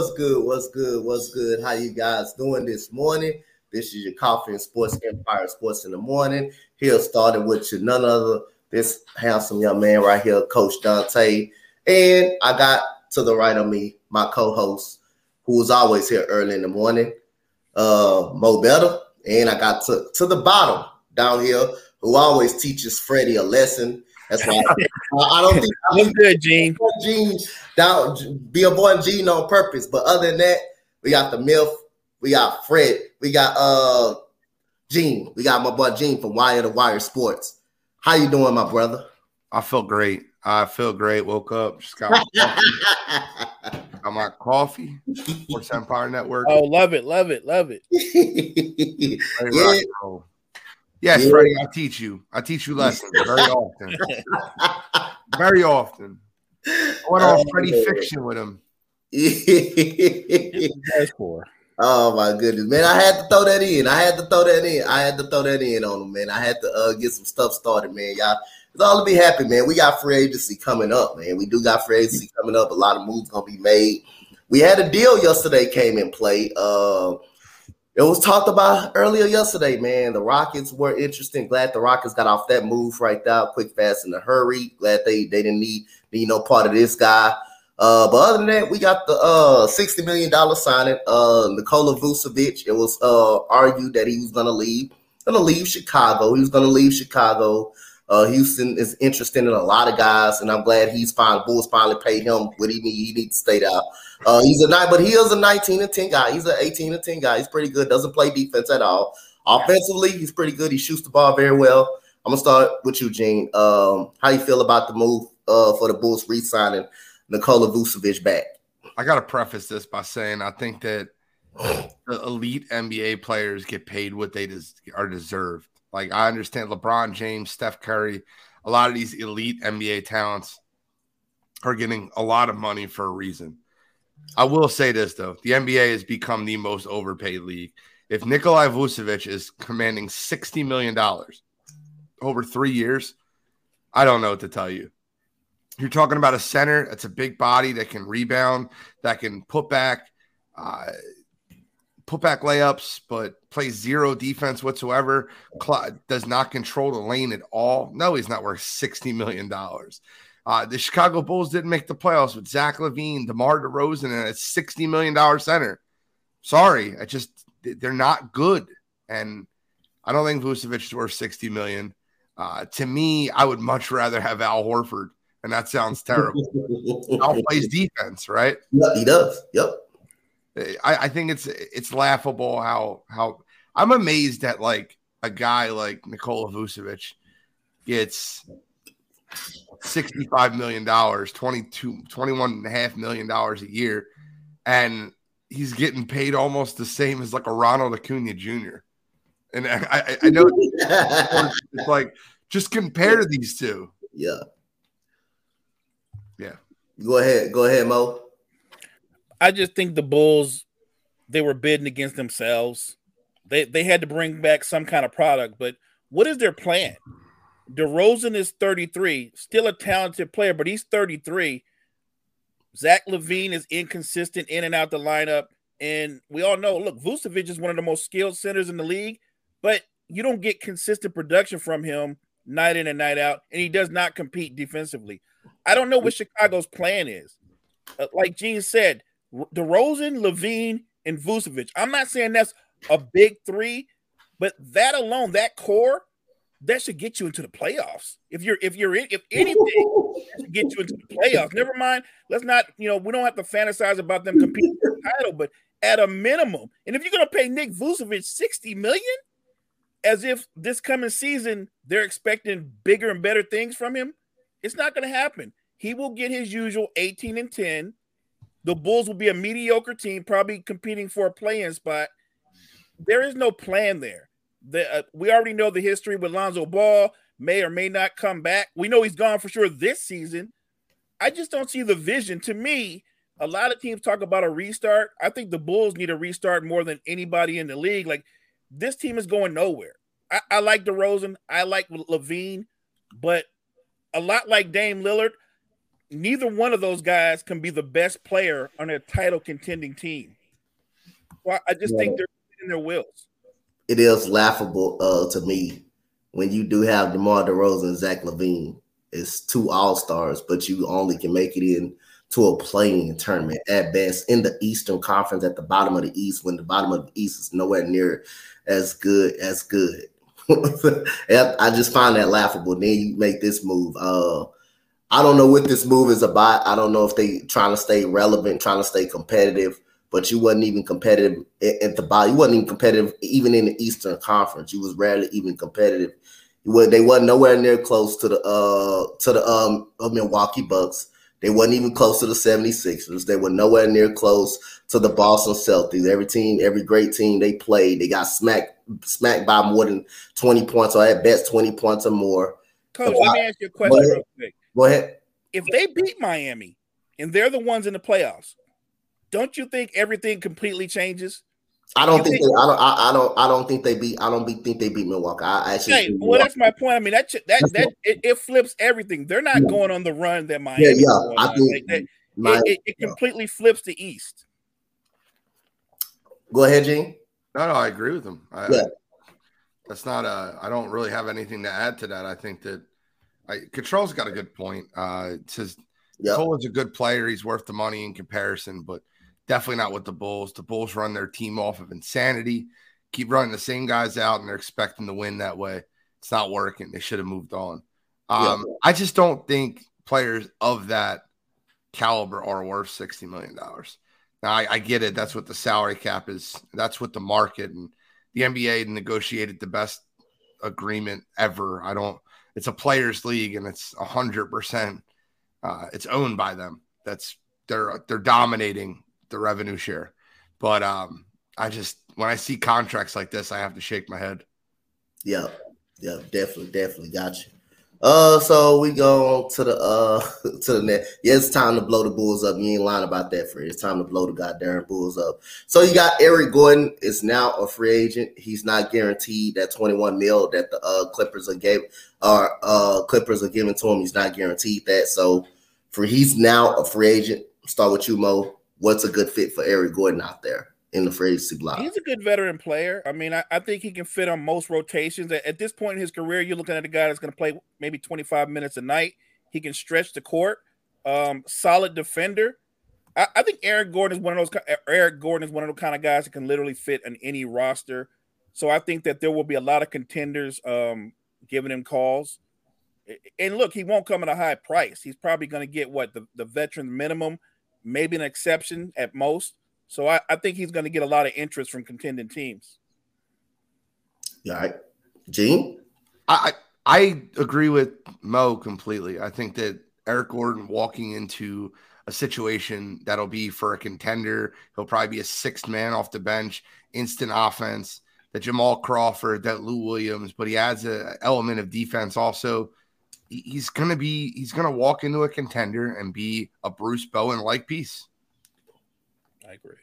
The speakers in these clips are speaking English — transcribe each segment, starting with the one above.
what's good? What's good? What's good? How you guys doing this morning? This is your coffee and sports empire sports in the morning. Here starting with you, none other this handsome young man right here, Coach Dante. And I got to the right of me, my co-host, who is always here early in the morning, uh, Mo Better. And I got to, to the bottom down here, who always teaches Freddie a lesson. That's why I, I don't think I'm good, Gene. Gene down be a boy Gene on purpose. But other than that, we got the MILF, we got Fred, we got uh Gene, we got my boy Gene from Wire to Wire Sports. How you doing, my brother? I feel great. I feel great. Woke up, just got my coffee. got my coffee. Sports Empire Network. Oh, love it, love it, love it. yeah. Yes, yeah. Freddie, I teach you. I teach you lessons very often. very often. I went on oh, Freddie man. fiction with him. oh my goodness, man! I had to throw that in. I had to throw that in. I had to throw that in on him, man. I had to uh, get some stuff started, man. Y'all, it's all to be happy, man. We got free agency coming up, man. We do got free agency coming up. A lot of moves gonna be made. We had a deal yesterday came in play. Uh, it was talked about earlier yesterday, man. The Rockets were interesting. Glad the Rockets got off that move right there, quick, fast, in a hurry. Glad they they didn't need need no part of this guy. Uh, but other than that, we got the uh sixty million dollar signing. Uh, Nikola Vucevic. It was uh argued that he was gonna leave, gonna leave Chicago. He was gonna leave Chicago. Uh, Houston is interested in a lot of guys, and I'm glad he's finally Bulls finally paid him what he need. He needs to stay there. Uh, he's a nine, but he is a 19 and 10 guy. He's an 18 and 10 guy. He's pretty good. Doesn't play defense at all. Offensively, he's pretty good. He shoots the ball very well. I'm gonna start with you, Gene. Um, how you feel about the move uh, for the Bulls re-signing Nikola Vucevic back? I gotta preface this by saying I think that the elite NBA players get paid what they des- are deserved. Like I understand LeBron James, Steph Curry, a lot of these elite NBA talents are getting a lot of money for a reason. I will say this though: the NBA has become the most overpaid league. If Nikolai Vucevic is commanding sixty million dollars over three years, I don't know what to tell you. You're talking about a center that's a big body that can rebound, that can put back. Uh, put back layups, but plays zero defense whatsoever. does not control the lane at all. No, he's not worth $60 million. Uh, the Chicago Bulls didn't make the playoffs with Zach LaVine, DeMar DeRozan, and a $60 million center. Sorry, I just, they're not good. And I don't think Vucevic is worth 60 million. Uh, to me, I would much rather have Al Horford, and that sounds terrible. Al plays defense, right? Yeah, he does. Yep. I, I think it's it's laughable how how I'm amazed that like a guy like Nikola Vucevic gets 65 million dollars 22 21 and a half million dollars a year and he's getting paid almost the same as like a Ronald Acuna Jr. And I, I, I know it's like just compare these two. Yeah. Go ahead. Go ahead, Mo. I just think the Bulls they were bidding against themselves. They they had to bring back some kind of product, but what is their plan? DeRozan is 33, still a talented player, but he's 33. Zach LaVine is inconsistent in and out the lineup. And we all know, look, Vucevic is one of the most skilled centers in the league, but you don't get consistent production from him night in and night out, and he does not compete defensively. I don't know what Chicago's plan is. Uh, like Gene said, DeRozan, LaVine, and Vucevic. I'm not saying that's a big three, but that alone, that core, that should get you into the playoffs. If you're if you're in, if anything, get you into the playoffs. Never mind. Let's not, you know, we don't have to fantasize about them competing for the title, but at a minimum, and if you're gonna pay Nick Vucevic 60 million, as if this coming season they're expecting bigger and better things from him, it's not gonna happen. He will get his usual 18 and 10 the Bulls will be a mediocre team, probably competing for a play-in spot. There is no plan there. The, uh, we already know the history with Lonzo Ball may or may not come back. We know he's gone for sure this season. I just don't see the vision. To me, a lot of teams talk about a restart. I think the Bulls need a restart more than anybody in the league. Like this team is going nowhere. I, I like DeRozan. I like LaVine, but a lot like Dame Lillard, neither one of those guys can be the best player on a title contending team. Well, I just yeah. think they're in their wills. It is laughable uh, to me when you do have DeMar DeRozan and Zach LaVine. It's two all stars, but you only can make it in to a play-in tournament at best in the Eastern Conference at the bottom of the East when the bottom of the East is nowhere near as good as good. I just find that laughable. Then you make this move. Uh, I don't know what this move is about. I don't know if they trying to stay relevant, trying to stay competitive, but you wasn't even competitive at the bottom. You wasn't even competitive even in the Eastern Conference. You was rarely even competitive. Were, they wasn't nowhere near close to the uh to the um Milwaukee Bucks. They wasn't even close to the 76ers. They were nowhere near close to the Boston Celtics. Every team, every great team they played, they got smacked smacked by more than 20 points or at best 20 points or more. Coach, let me ask you a question real quick. Go ahead. If they beat Miami and they're the ones in the playoffs, don't you think everything completely changes? I don't think, think they, I don't I, I, don't I don't think they beat I don't be, think they beat Milwaukee. I actually hey, well that's my point. I mean that that that, that it, it, flips everything. They're not yeah. going on the run that Miami. Yeah, yeah. I think like my, it, it, completely flips the East. Go ahead, Gene. No, no, I agree with him. I, yeah. that's not a. I don't really have anything to add to that. I think that I, Control's got a good point. Uh, it says yep. Cole is a good player. He's worth the money in comparison, but definitely not with the Bulls. The Bulls run their team off of insanity, keep running the same guys out, and they're expecting to win that way. It's not working. They should have moved on. Um, yep. I just don't think players of that caliber are worth sixty million dollars. Now I, I, get it. That's what the salary cap is. That's what the market and the NBA negotiated the best agreement ever. I don't it's a players league and it's a hundred percent uh, it's owned by them. That's they're they're dominating the revenue share. But um, I just when I see contracts like this, I have to shake my head. Yeah, yeah, definitely, definitely got you. Uh, so we go to the uh to the net. Yeah, it's time to blow the Bulls up. You ain't lying about that, Fred. It's time to blow the goddamn Bulls up. So you got Eric Gordon is now a free agent. He's not guaranteed that 21 mil that the uh Clippers are gave or uh Clippers are giving to him. He's not guaranteed that. So for he's now a free agent. Start with you, Mo. What's a good fit for Eric Gordon out there? in the free agency block. He's a good veteran player. I mean, I, I, think he can fit on most rotations. At, at this point in his career, you're looking at a guy that's going to play maybe 25 minutes a night. He can stretch the court. Um, solid defender. I, I, think Eric Gordon is one of those. Eric Gordon is one of the kind of guys that can literally fit on any roster. So I think that there will be a lot of contenders um, giving him calls. And look, he won't come at a high price. He's probably going to get what the, the veteran minimum, maybe an exception at most. So I, I think he's going to get a lot of interest from contending teams. All right. Gene? I, I agree with Mo completely. I think that Eric Gordon walking into a situation that'll be for a contender, he'll probably be a sixth man off the bench, instant offense, that Jamal Crawford, that Lou Williams, but he adds an element of defense also. He's gonna be he's gonna walk into a contender and be a Bruce Bowen like piece. I agree.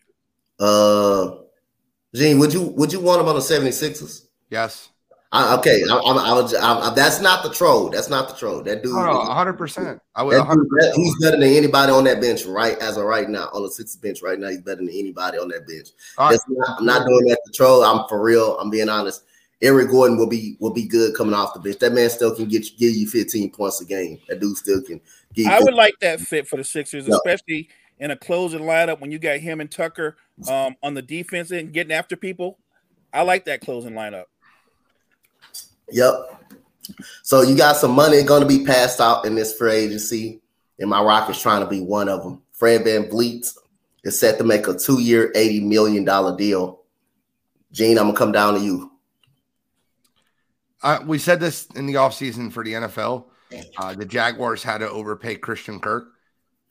Uh, Gene, would you would you want him on the 76ers? Yes. I, okay, I, I, I, was, I, that's not the troll. That's not the troll. That dude, hundred percent. I would. 100. Dude, he's better than anybody on that bench right as of right now. On the sixth bench right now, he's better than anybody on that bench. Right. Not, I'm not doing that to troll. I'm for real. I'm being honest. Eric Gordon will be will be good coming off the bench. That man still can get give you 15 points a game. That dude still can. Give I would like that fit for the Sixers, especially in a closing lineup when you got him and Tucker um, on the defense and getting after people. I like that closing lineup. Yep. So you got some money going to be passed out in this free agency, and my Rockets trying to be one of them. Fred VanVleet is set to make a two-year, $80 million deal. Gene, I'm going to come down to you. Uh, we said this in the offseason for the NFL. Uh, the Jaguars had to overpay Christian Kirk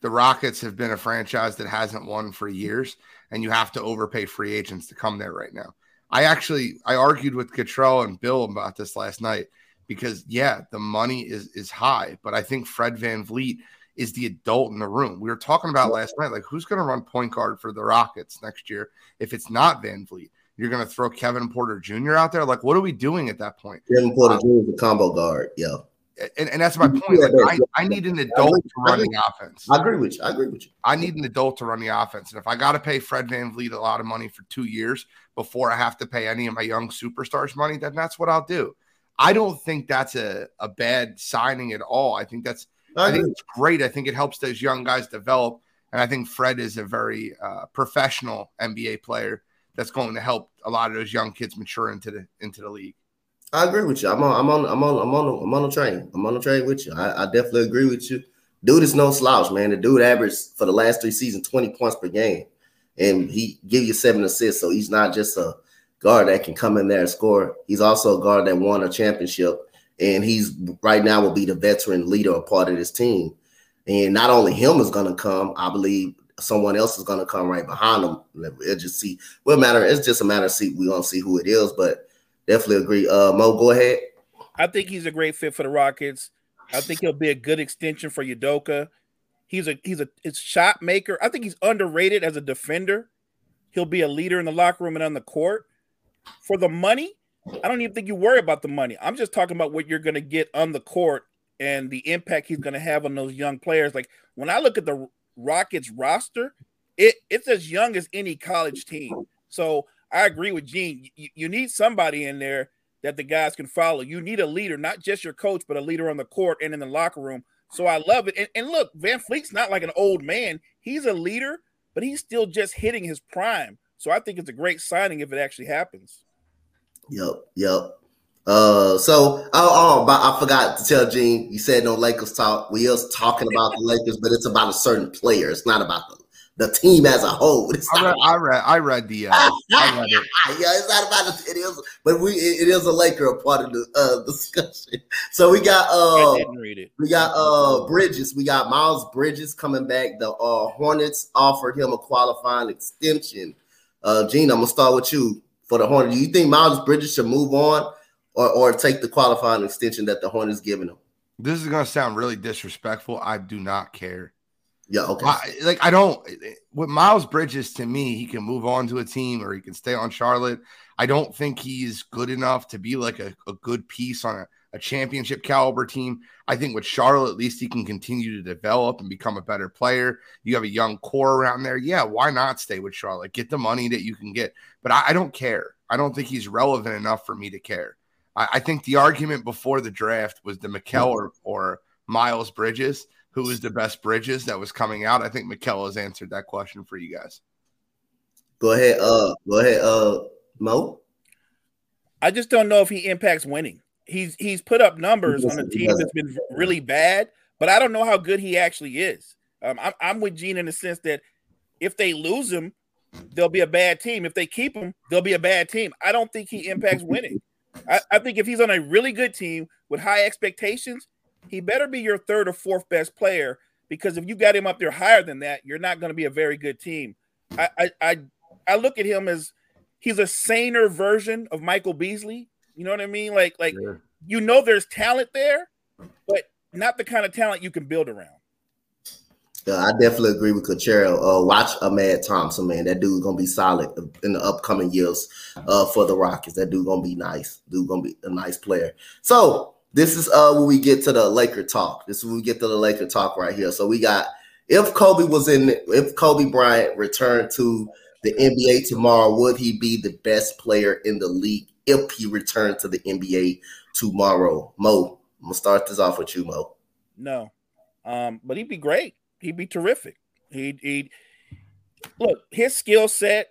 the Rockets have been a franchise that hasn't won for years, and you have to overpay free agents to come there right now. I actually I argued with Cottrell and Bill about this last night because yeah, the money is is high, but I think Fred Van VanVleet is the adult in the room. We were talking about last night, like who's going to run point guard for the Rockets next year if it's not Van VanVleet? You're going to throw Kevin Porter Jr. out there. Like, what are we doing at that point? Kevin Porter um, Jr. is a combo guard. Yeah. and, and that's my point. Like, I, I need an adult to run the offense. I agree with you. I agree with you. I need an adult to run the offense. And if I got to pay Fred VanVleet a lot of money for two years before I have to pay any of my young superstars money, then that's what I'll do. I don't think that's a, a bad signing at all. I think that's I, I think it's great. I think it helps those young guys develop. And I think Fred is a very uh, professional NBA player that's going to help a lot of those young kids mature into the into the league. I agree with you. I'm on. I'm on. I'm on. I'm on. I'm on the train. I'm on the train with you. I, I definitely agree with you. Dude is no slouch, man. The dude averaged for the last three seasons 20 points per game, and he give you seven assists. So he's not just a guard that can come in there and score. He's also a guard that won a championship, and he's right now will be the veteran leader or part of this team. And not only him is going to come, I believe someone else is going to come right behind them. We'll just see. Well, matter. It's just a matter of see. We're gonna see who it is, but definitely agree. Uh, Mo, go ahead. I think he's a great fit for the Rockets. I think he'll be a good extension for Udoka. He's a he's a it's shot maker. I think he's underrated as a defender. He'll be a leader in the locker room and on the court. For the money, I don't even think you worry about the money. I'm just talking about what you're going to get on the court and the impact he's going to have on those young players. Like when I look at the Rockets roster, it, it's as young as any college team. So I agree with Gene. You, you, need somebody in there that the guys can follow. You need a leader, not just your coach, but a leader on the court and in the locker room. So I love it. And, and look, VanVleet's not like an old man. He's a leader, but he's still just hitting his prime. So I think it's a great signing if it actually happens. Yep, yep. Uh, so oh, oh, but I forgot to tell Gene. You said no Lakers talk. We is talking about the Lakers, but it's about a certain player. It's not about the, the team as a whole. I read, I read, I read, the. Uh, I read it. yeah, it's not about it. It is, but we it, it is a Laker a part of the uh, discussion. So we got uh, didn't read it. We got uh Bridges. We got Miles Bridges coming back. The uh Hornets offered him a qualifying extension. Uh, Gene, I'm gonna start with you for the Hornets. Do you think Miles Bridges should move on? Or or take the qualifying extension that the Hornets giving him. This is gonna sound really disrespectful. I do not care. Yeah, okay. I, like I don't with Miles Bridges to me, he can move on to a team or he can stay on Charlotte. I don't think he's good enough to be like a, a good piece on a, a championship caliber team. I think with Charlotte, at least he can continue to develop and become a better player. You have a young core around there. Yeah, why not stay with Charlotte? Get the money that you can get. But I, I don't care. I don't think he's relevant enough for me to care. I, I think the argument before the draft was the Mikal or, or Miles Bridges, who was the best Bridges that was coming out. I think Mikal has answered that question for you guys. Go ahead, uh, go ahead, uh, Mo. I just don't know if he impacts winning. He's he's put up numbers on a team that's been really bad, but I don't know how good he actually is. Um, I'm, I'm with Gene in the sense that if they lose him, they'll be a bad team. If they keep him, they'll be a bad team. I don't think he impacts winning. I, I think if he's on a really good team with high expectations, he better be your third or fourth best player because if you got him up there higher than that, you're not going to be a very good team. I, I, I I look at him as he's a saner version of Michael Beasley. You know what I mean? Like like yeah. you know there's talent there, but not the kind of talent you can build around. Yeah, I definitely agree with Cachero. Uh, watch Amen Thompson, man. That dude's gonna be solid in the upcoming years uh, for the Rockets. That dude gonna be nice. Dude gonna be a nice player. So this is uh when we get to the Laker talk. This is when we get to the Laker talk right here. So we got if Kobe was in, if Kobe Bryant returned to the NBA tomorrow, would he be the best player in the league if he returned to the NBA tomorrow? Mo, I'm gonna start this off with you, Mo. No, um, but he'd be great he'd be terrific. He'd, he'd look his skill set,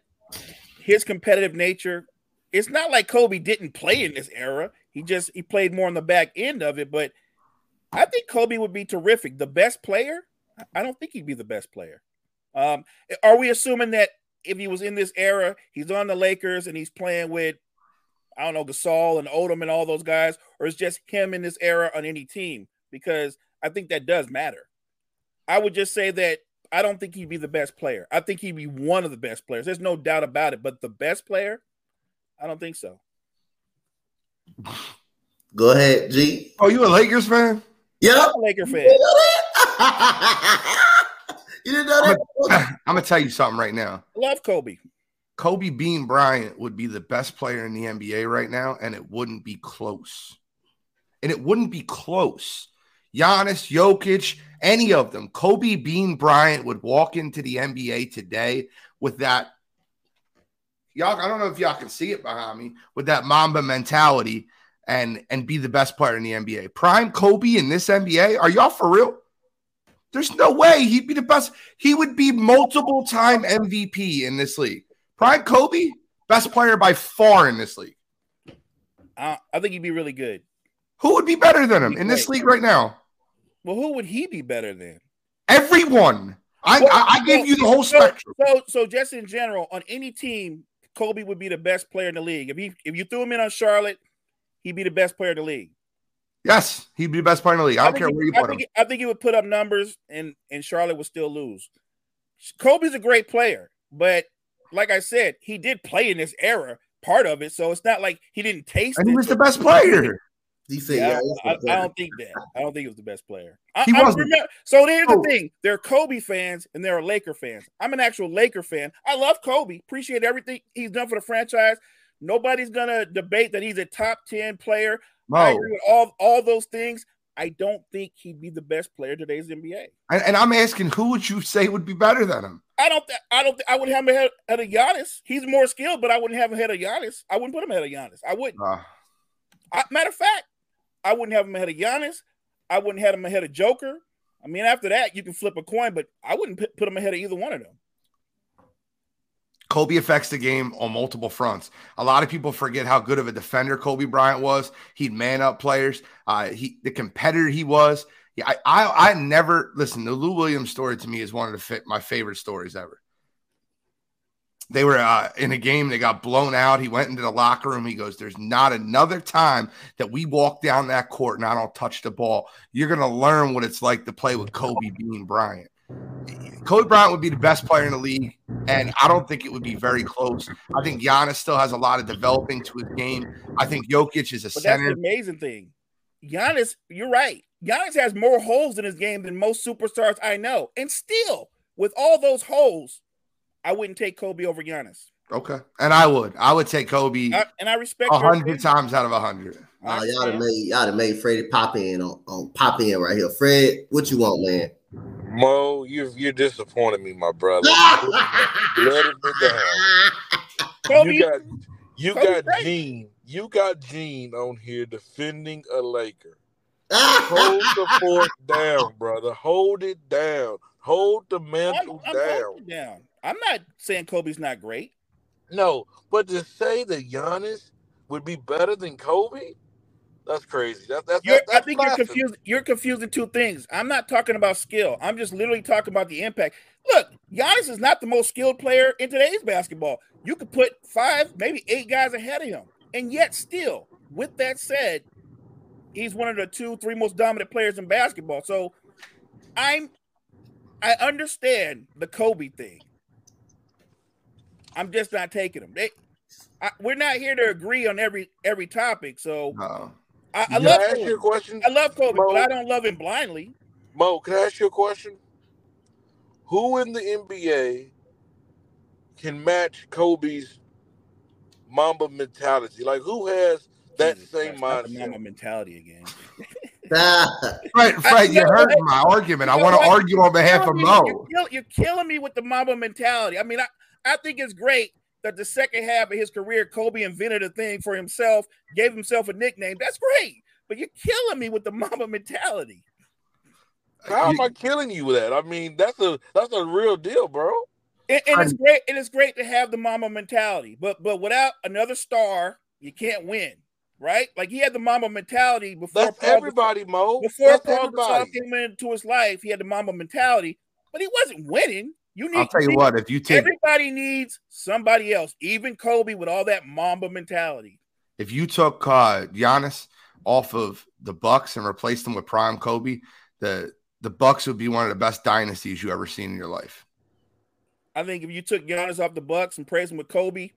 his competitive nature. It's not like Kobe didn't play in this era. He just he played more on the back end of it. But I think Kobe would be terrific. The best player, I don't think he'd be the best player. Um, are we assuming that if he was in this era, he's on the Lakers and he's playing with I don't know Gasol and Odom and all those guys, or it's just him in this era on any team? Because I think that does matter. I would just say that I don't think he'd be the best player. I think he'd be one of the best players. There's no doubt about it. But the best player, I don't think so. Go ahead, G. Oh, you a Lakers fan? Yeah, I'm a Laker fan. you didn't know that? I'm gonna tell you something right now. I love Kobe. Kobe Bean Bryant would be the best player in the NBA right now, and it wouldn't be close. and it wouldn't be close. Giannis, Jokic, any of them, Kobe Bean Bryant would walk into the NBA today with that. Y'all, I don't know if y'all can see it behind me with that Mamba mentality and and be the best player in the NBA. Prime Kobe in this NBA? Are y'all for real? There's no way he'd be the best. He would be multiple time MVP in this league. Prime Kobe, best player by far in this league. I, I think he'd be really good. Who would be better than him in this league right now? Well, who would he be better than? Everyone. I, well, I, I gave you the whole so, spectrum. So, so just in general, on any team, Kobe would be the best player in the league. If he if you threw him in on Charlotte, he'd be the best player in the league. Yes, he'd be the best player in the league. I, I don't care he, where you I put think, him. I think he would put up numbers, and and Charlotte would still lose. Kobe's a great player, but like I said, he did play in this era, part of it. So it's not like he didn't taste. And it. he was the best player. He said, yeah, yeah I, I, don't think that. I don't think he was the best player. I, he. Remember, so here's the thing: there are Kobe fans and there are Laker fans. I'm an actual Laker fan. I love Kobe. Appreciate everything he's done for the franchise. Nobody's gonna debate that he's a top ten player. Mo. I agree with all all those things. I don't think he'd be the best player today's NBA. And, and, I'm asking, who would you say would be better than him? I don't. Th- I don't. Th- I would have him ahead, ahead of Giannis. He's more skilled, but I wouldn't have him ahead of Giannis. I wouldn't put him ahead of Giannis. I wouldn't. Uh. I, matter of fact, I wouldn't have him ahead of Giannis. I wouldn't have him ahead of Joker. I mean, after that, you can flip a coin, but I wouldn't put him ahead of either one of them. Kobe affects the game on multiple fronts. A lot of people forget how good of a defender Kobe Bryant was. He'd man up players. Uh, he the competitor he was. Yeah, I, I I never listen. The Lou Williams story to me is one of the my favorite stories ever. They were uh, in a game. They got blown out. He went into the locker room. He goes, "There's not another time that we walk down that court and I don't touch the ball. You're gonna learn what it's like to play with Kobe Bean Bryant." Kobe Bryant would be the best player in the league, and I don't think it would be very close. I think Giannis still has a lot of developing to his game. I think Jokic is a but center. That's the amazing thing. Giannis, you're right. Giannis has more holes in his game than most superstars I know, and still, with all those holes, I wouldn't take Kobe over Giannis. Okay, and I would. I would take Kobe, I, and I respect a hundred times out of a hundred. Uh, y'all have made y'all have made Freddie pop in on, on pop in right here. Fred, what you want, man? Mo, you you disappointed me, my brother. Let it be down. Kobe, You got you Kobe got great. Gene. You got Gene on here defending a Laker. Hold the fort down, brother. Hold it down. Hold the I'm, mantle I'm down. holding it down. I'm not saying Kobe's not great. No, but to say that Giannis would be better than Kobe, that's crazy. That, that's, You're, that's I think you're confused. You're confusing two things. I'm not talking about skill. I'm just literally talking about the impact. Look, Giannis is not the most skilled player in today's basketball. You could put five, maybe eight guys ahead of him, and yet still, with that said, he's one of the two, three most dominant players in basketball. So, I'm, I understand the Kobe thing. I'm just not taking them. They, I, we're not here to agree on every every topic. So No. I, I love I ask Kobe. you a question? I love Kobe, Mo? but I don't love him blindly. Mo, can I ask you a question? Who in the NBA can match Kobe's Mamba mentality? Like, who has that Jesus same Christ, mindset? Mamba mentality again. Fred, Fred, you know heard my argument. I You know want to argue on behalf of Mo. You're, kill- you're killing me with the Mamba mentality. I mean, I, I think it's great that the second half of his career, Kobe invented a thing for himself, gave himself a nickname. That's great. But you're killing me with the mama mentality. How am I killing you with that? I mean, that's a that's a real deal, bro. And, and it's great. And it's great to have the mama mentality. But but without another star, you can't win. Right? Like he had the mama mentality before That's Paul Gasol- everybody, Mo. Before That's Paul Gasol everybody. came into his life, he had the mama mentality, but he wasn't winning. You need I'll tell you what, if you take Everybody needs somebody else, even Kobe with all that Mamba mentality. if you took uh Giannis off of the Bucks and replaced him with prime Kobe, the the Bucks would be one of the best dynasties you ever seen in your life. I think if you took Giannis off the Bucks and placed him with Kobe,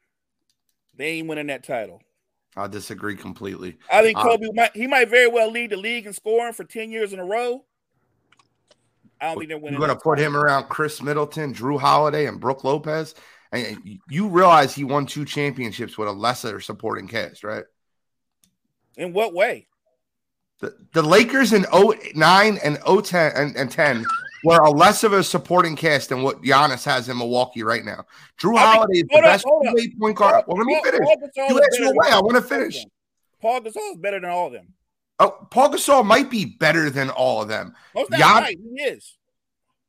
they ain't winning that title. I disagree completely. I think Uh, Kobe might he might very well lead the league in scoring for 10 years in a row. I don't think they're winning. You're going to put him around Khris Middleton, Jrue Holiday, and Brook Lopez, and you realize he won two championships with a lesser supporting cast, right? in what way? The, the Lakers in 09 and 010 and, and 10 were a less of a supporting cast than what Giannis has in Milwaukee right now. Jrue I mean, Holiday is the best up. point guard. Well, let me Paul- finish. Paul You asked me away. I want to finish. Paul Gasol is better than all of them. Oh, Paul Gasol might be better than all of them. Oh, Most Gian- right, he is.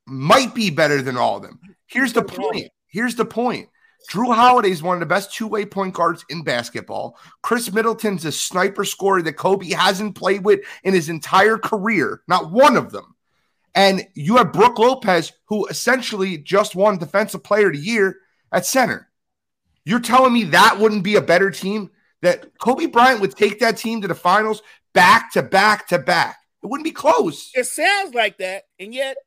Might be better than all of them. Here's the Better than all of point. Here's the point. Jrue Holiday is one of the best two-way point guards in basketball. Khris Middleton's a sniper scorer that Kobe hasn't played with in his entire career, not one of them. And you have Brook Lopez, who essentially just won Defensive Player of the Year at center. You're telling me that wouldn't be a better team? That Kobe Bryant would take that team to the finals back to back to back. It wouldn't be close. It sounds like that, and yet,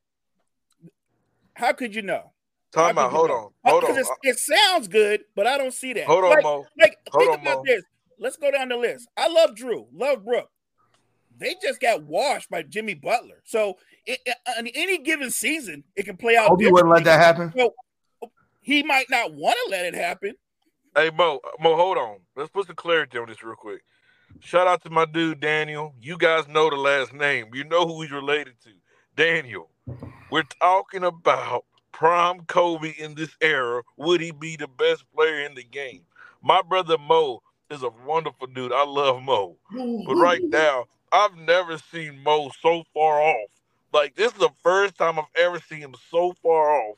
how could you know? Time How out. could you Hold know? on. Hold on. it's- It sounds good, but I don't see that. Hold on, Mo. Like, Hold think on, about Mo. this. Let's go down the list. I love Jrue, love Brook. They just got washed by Jimmy Butler. So, it, it- uh, on any given season, it can play out. Kobe wouldn't let that happen. So, he might not want to let it happen. Hey Mo, Mo, hold on. Let's put some clarity on this real quick. Shout out to my dude Daniel. You guys know the last name. You know who he's related to. Daniel. We're talking about prime Kobe in this era. Would he be the best player in the game? My brother Mo is a wonderful dude. I love Mo. But right now, I've never seen Mo so far off. Like this is the first time I've ever seen him so far off.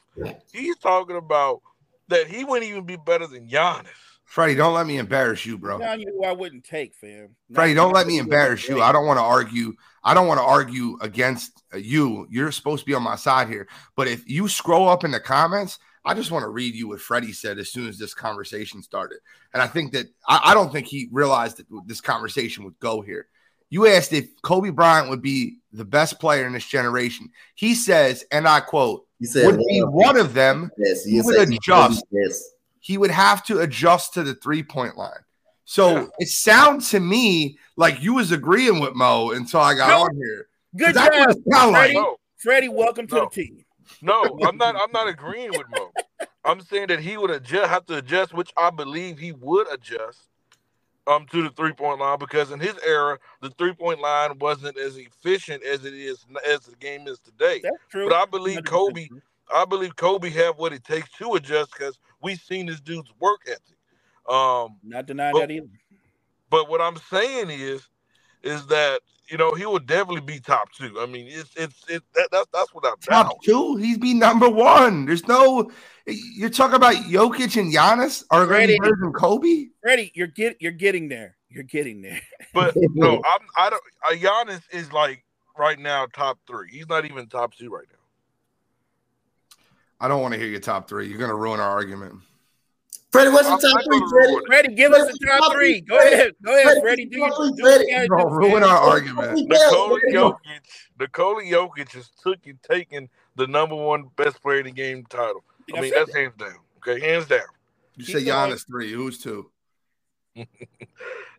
He's talking about that he wouldn't even be better than Giannis. Freddie, don't let me embarrass you, bro. Telling you who I wouldn't take, fam. Freddie, don't let me embarrass you. I don't want to argue. I don't want to argue against uh, you. You're supposed to be on my side here. But if you scroll up in the comments, I just want to read you what Freddie said as soon as this conversation started. And I think that I, I don't think he realized that this conversation would go here. You asked if Kobe Bryant would be the best player in this generation. He says, and I quote, he said would be one of them. Yes, He would said adjust. Yes. He would have to adjust to the three point line. So Yeah. it sounds to me like you was agreeing with Mo until I got No. on here. Good job, it sound like. Freddie. No, Freddie, welcome to No. the team. no, I'm not. I'm not agreeing with Mo. I'm saying that he would adjust, have to adjust, which I believe he would adjust, um, to the three point line because in his era, the three point line wasn't as efficient as it is as the game is today. That's true. But I believe 100% Kobe. I believe Kobe have what it takes to adjust because we've seen this dude's work ethic. Um, Not denying But- that either. But what I'm saying is, is that you know he will definitely be top two. I mean, it's it's it that, that's that's without Top doubt. two, he'd be number one. There's no. You're talking about Jokic and Giannis are going to be Freddie. better Kobe. Freddie, you're get you're getting there. You're getting there. But no, I'm I don't. Uh, Giannis is like right now top three. He's not even top two right now. I don't want to hear your top three. You're going to ruin our argument. Freddie, what's your top three, gonna Freddie? ruin it. Freddie, give us the top three. Go ahead. Go ahead, Freddie. Do, your- Freddie, do what you Freddie, gotta You're going to do, ruin our argument. Nikola Jokic, Nikola Jokic has took you taking the number one best player in the game title. I I mean, said that's hands down. Okay, hands down. You say. Giannis three. Who's two?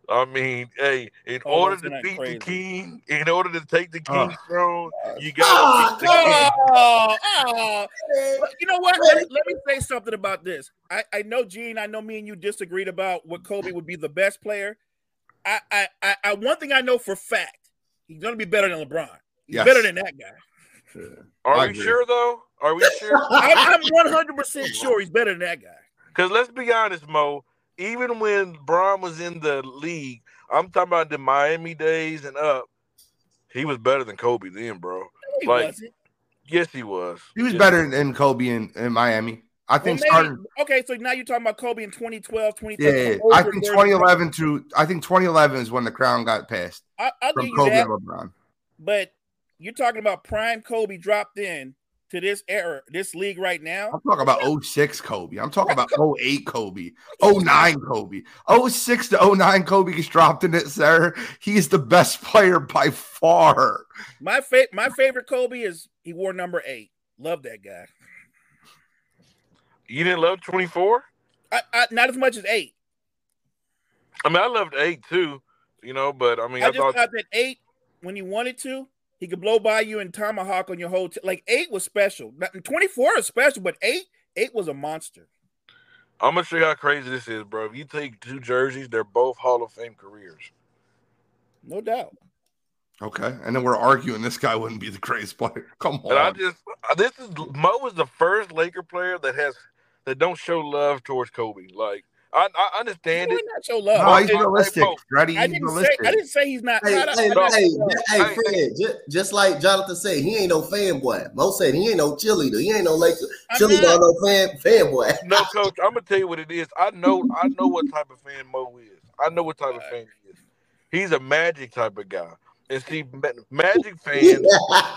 I mean, hey, in Oh, order to beat crazy. the king, in order to take the Oh. king's throne, you gotta ah, beat the king. Oh, oh. You know what? Let, let me say something about this. I, I know, Gene. I know me and you disagreed about what Kobe would be the best player. I, I, I, I one thing I know for fact, he's going to be better than LeBron. He's Yes. better than that guy. Are I we agree. sure though? Are we sure? I, I'm 100 percent sure he's better than that guy. Because let's be honest, Mo. Even when Bron was in the league, I'm talking about the Miami days and up. He was better than Kobe then, bro. He Like, wasn't. Yes, he was. He was Yes. better than Kobe in, in Miami. I Well, think maybe- starting. okay, so now you're talking about Kobe in 2012, 2013. Yeah, 2013. I think 2011 through. I think 2011 is when the crown got passed I, I'll from give you Kobe that. and LeBron. But you're talking about prime Kobe dropped in to this era, this league right now. I'm talking about 06 Kobe. I'm talking about 08 Kobe, 09 Kobe. 06 to 09 Kobe gets dropped in it, sir. He's the best player by far. My fa- my favorite Kobe is he wore number eight. Love that guy. You didn't love 24? I, I, not as much as eight. I mean, I loved eight too, you know, but I mean, I I, just thought thought that eight, when he wanted to, he could blow by you and tomahawk on your whole. T- like eight was special. Twenty four is special, but eight, eight was a monster. I'm gonna show you how crazy this is, bro. If you take two jerseys, they're both Hall of Fame careers. No doubt. Okay, and then we're arguing this guy wouldn't be the greatest player. Come on. And I just this is Mo is the first Laker player that has that don't show love towards Kobe. Like I, I understand He it. would not show love. no, he's Hey, realistic. Mo, Ready? I He's didn't say. I didn't say he's not. Hey, I don't- hey, I don't- hey, hey, Hey, Fred, just, just like Jonathan said, he ain't no fanboy. Mo said he ain't no cheerleader. He ain't no Laker I'm cheerleader not. no fan fanboy. No, coach, I'm gonna tell you what it is. I know I know what type of fan Mo is. I know what type of fan he is. He's a magic type of guy. And see, Magic fans,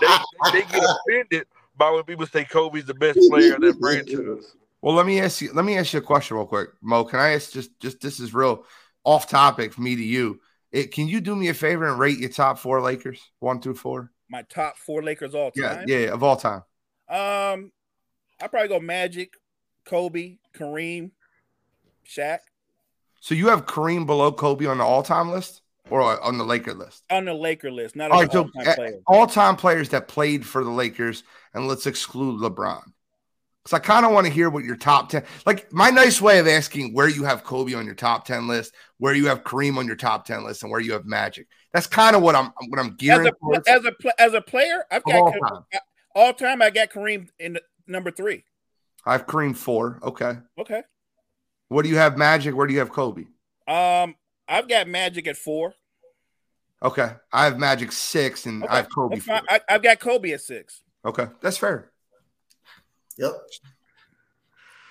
they, they get offended by when people say Kobe's the best player of that franchise. Well, let me ask you. Let me ask you a question real quick, Mo. Can I ask just just this is real off topic from me to you. It, can you do me a favor and rate your top four Lakers, one through four? my top four Lakers all time. yeah, yeah, of all time. Um, I probably go Magic, Kobe, Kareem, Shaq So you have Kareem below Kobe on the all time list or on the Laker list? on the Laker list, not All on right, so all-time uh, player. all time players that played for the Lakers, and let's exclude LeBron. Because I kind of want to hear what your top 10, like my nice way of asking where you have Kobe on your top 10 list, where you have Kareem on your top 10 list, and where you have Magic. That's kind of what I'm what I'm As gearing a towards. as a as a player, I've got all time. all time. I got Kareem in number three. I have Kareem four. Okay. Okay. What do you have Magic? Where do you have Kobe? Um, I've got Magic at four. Okay. I have Magic six, and Okay, I have Kobe. I, I've got Kobe at six. Okay. That's fair. Yep.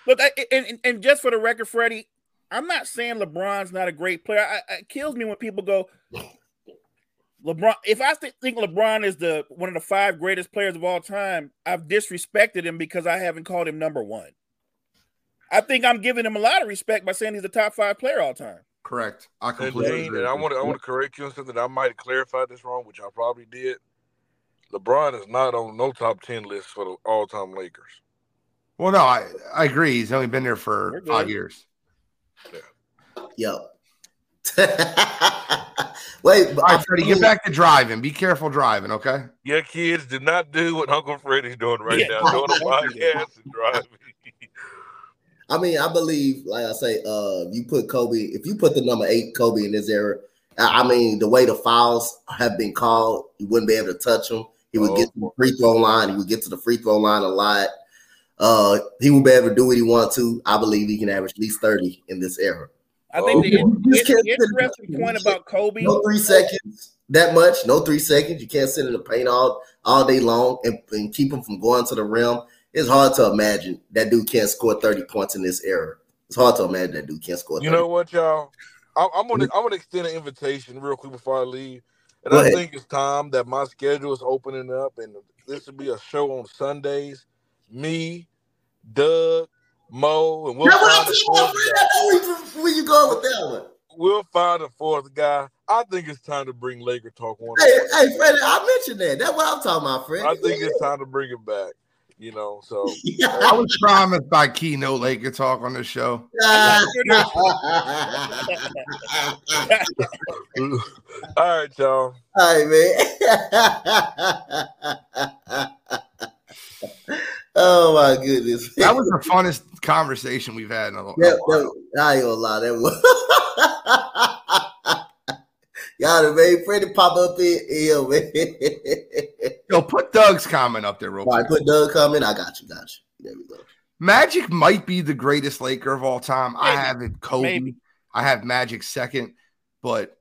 Look, I, and, and and just for the record, Freddie, I'm not saying LeBron's not a great player. I, I- it kills me when people go, LeBron. If I think LeBron is the one of the five greatest players of all time, I've disrespected him because I haven't called him number one. I think I'm giving him a lot of respect by saying he's a top five player all time. Correct. I And completely Gene, agree. and I with want to. I want to correct you on something. I might have clarified this wrong, which I probably did. LeBron is not on no top ten list for the all time Lakers. Well, no, I, I agree. He's only been there for five years. Yep. Wait, but All right, Freddie, get back to driving. Be careful driving, okay? Yeah, kids, do not do what Uncle Freddie's doing right Yeah. now. Doing a podcast and driving. I mean, I believe, like I say, uh, you put Kobe. If you put the number eight Kobe in this era, I I mean, the way the fouls have been called, you wouldn't be able to touch him. He would Oh. get to the free throw line. He would get to the free throw line a lot. Uh, he will be able to do what he wants to. I believe he can average at least thirty in this era. I think the, You can't the interesting point about Kobe. No three seconds that much. No three seconds. You can't sit in the paint all all day long and, and keep him from going to the rim. It's hard to imagine that dude can't score 30 points in this era. It's hard to imagine that dude can't score 30. You know what, y'all? I'm, I'm gonna I'm gonna extend an invitation real quick before I leave, and Go I ahead. think it's time that my schedule is opening up, and this will be a show on Sundays. Me, Doug, Mo, and we'll That's find I'm a saying, fourth guy. I know where- where you going with that one. We'll find a fourth guy. I think it's time to bring Laker talk one. Hey, hey, Freddie, I mentioned that. That's what I'm talking about, Fred. I think it's time to bring it back. You know, so I was promised by Keynote Laker talk on the show. all right, y'all. All right, man. oh my goodness. That was the funnest conversation we've had in a, a That, while. that, I ain't gonna lie, that was. Y'all done made Freddie pop up in here, man. Yo, put Doug's comment up there real All right, quick. put Doug comment. I got you, got you. There we go. Magic might be the greatest Laker of all time. I have it Kobe. Maybe. I have Magic second, but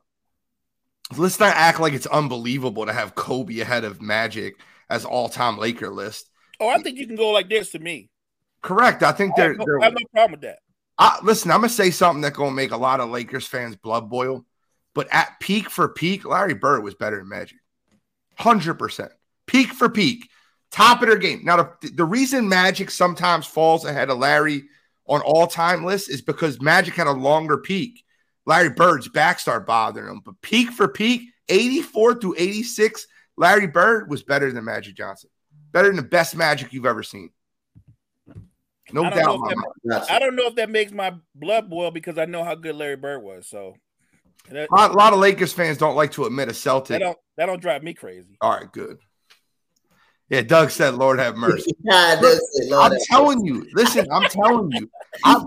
let's not act like it's unbelievable to have Kobe ahead of Magic as all-time Laker list. Oh, I think you can go like this to me. Correct. I think I they're, have, no, I have no problem with that. I, listen, I'm gonna say something that's gonna make a lot of Lakers fans blood boil. But at peak for peak, Larry Bird was better than Magic. Hundred percent. Peak for peak. Top of their game. Now, the, the reason Magic sometimes falls ahead of Larry on all-time lists is because Magic had a longer peak. Larry Bird's back started bothering him. But peak for peak, 84 through 86, Larry Bird was better than Magic Johnson. Better than the best Magic you've ever seen. No I doubt. know in my if that- mind. Got you. I don't know if that makes my blood boil because I know how good Larry Bird was. So that, A lot, a lot of Lakers fans don't like to admit a that Celtic. don't that don't drive me crazy. All right, good. Yeah, Doug said, "Lord have mercy." God, that's it, Lord I'm have telling you. Listen, I'm telling you. I.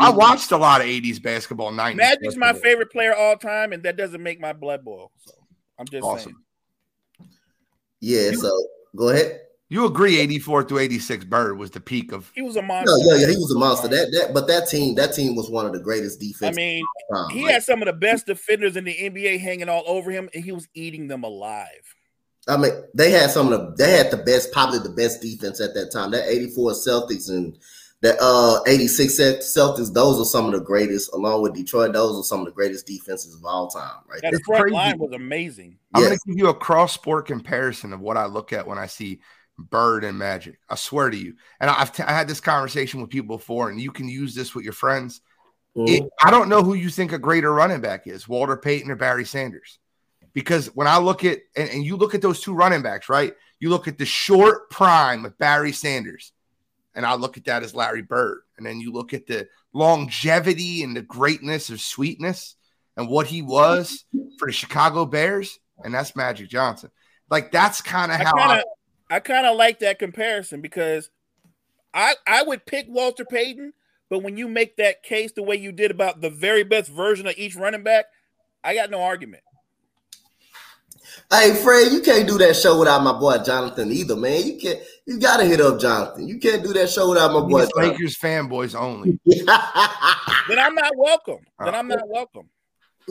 I watched a lot of '80s basketball. '90s. Magic's my favorite player all time, and that doesn't make my blood boil. So I'm just Awesome. saying. Yeah, so go ahead. You agree 84 through 86 Bird was the peak of He was a monster. No, yeah, yeah, he was a monster. That that but that team, that team was one of the greatest defenses. I mean, time. he Like, had some of the best defenders in the NBA hanging all over him, and he was eating them alive. I mean, they had some of the they had the best, probably the best defense at that time. That 84 Celtics and that uh 86 Celtics, those are some of the greatest, along with Detroit, those are some of the greatest defenses of all time, right? That there. It's front crazy. line was amazing. I'm Yes. going to give you a cross sport comparison of what I look at when I see Bird and Magic. I swear to you. And I've t- I had this conversation with people before, and you can use this with your friends. Mhm. It- I don't know who you think a greater running back is, Walter Payton or Barry Sanders. Because when I look at and, and you look at those two running backs, right? You look at the short prime of Barry Sanders, and I look at that as Larry Bird. And then you look at the longevity and the greatness of sweetness and what he was for the Chicago Bears, and that's Magic Johnson. Like that's kind of how kind I, I kind of like that comparison because I, I would pick Walter Payton, but when you make that case the way you did about the very best version of each running back, I got no argument. Hey Fred, you can't do that show without my boy Jonathan either, man. You can't. You gotta hit up Jonathan. You can't do that show without my boy. He's Jonathan. Lakers fanboys only. Then I'm not welcome. Then I'm not welcome.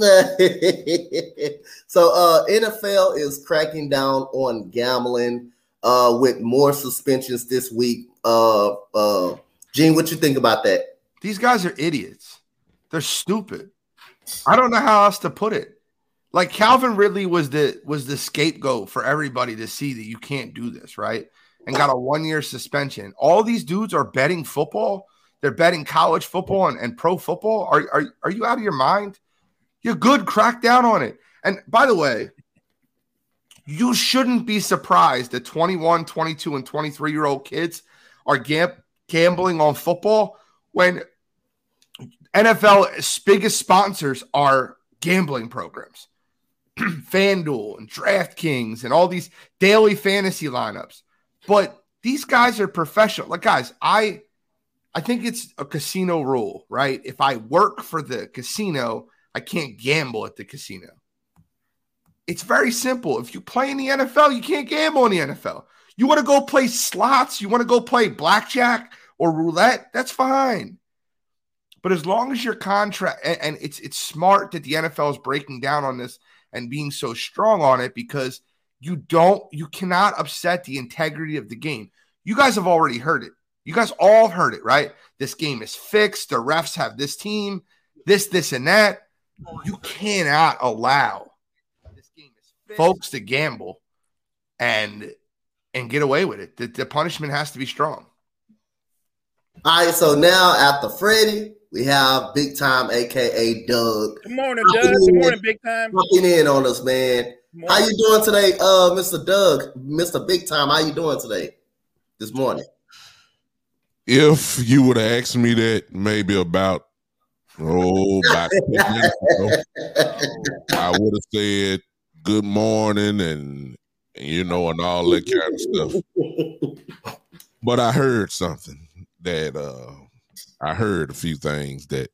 so uh NFL is cracking down on gambling uh with more suspensions this week. Uh uh Gene, what you think about that? These guys are idiots. They're stupid. I don't know how else to put it. Like Calvin Ridley was the was the scapegoat for everybody to see that you can't do this, right? And got a one year suspension. All these dudes are betting football. They're betting college football and, and pro football. Are, are, are you out of your mind? You're good. Crack down on it. And by the way, you shouldn't be surprised that 21, 22, and 23 year old kids are gam- gambling on football when NFL's biggest sponsors are gambling programs, FanDuel and DraftKings and all these daily fantasy lineups. But these guys are professional. Like guys, I I think it's a casino rule, right? If I work for the casino, I can't gamble at the casino. It's very simple. If you play in the NFL, you can't gamble in the NFL. You want to go play slots, you want to go play blackjack or roulette, that's fine. But as long as your contract and, and it's it's smart that the NFL is breaking down on this and being so strong on it because you don't you cannot upset the integrity of the game. You guys have already heard it. You guys all heard it, right? This game is fixed. The refs have this team, this, this, and that. Oh you cannot allow this game is fixed. Folks to gamble and and get away with it. The, the punishment has to be strong. All right, so now after Freddie, we have Big Time, aka Doug, Good morning, Doug. Good morning, big time. popping in on us, man. How you doing today, uh, Mr. Doug, Mr. Big Time? How you doing today? This morning. If you would have asked me that maybe about oh about ago, I would have said good morning and you know and all that kind of stuff. But I heard something that uh I heard a few things that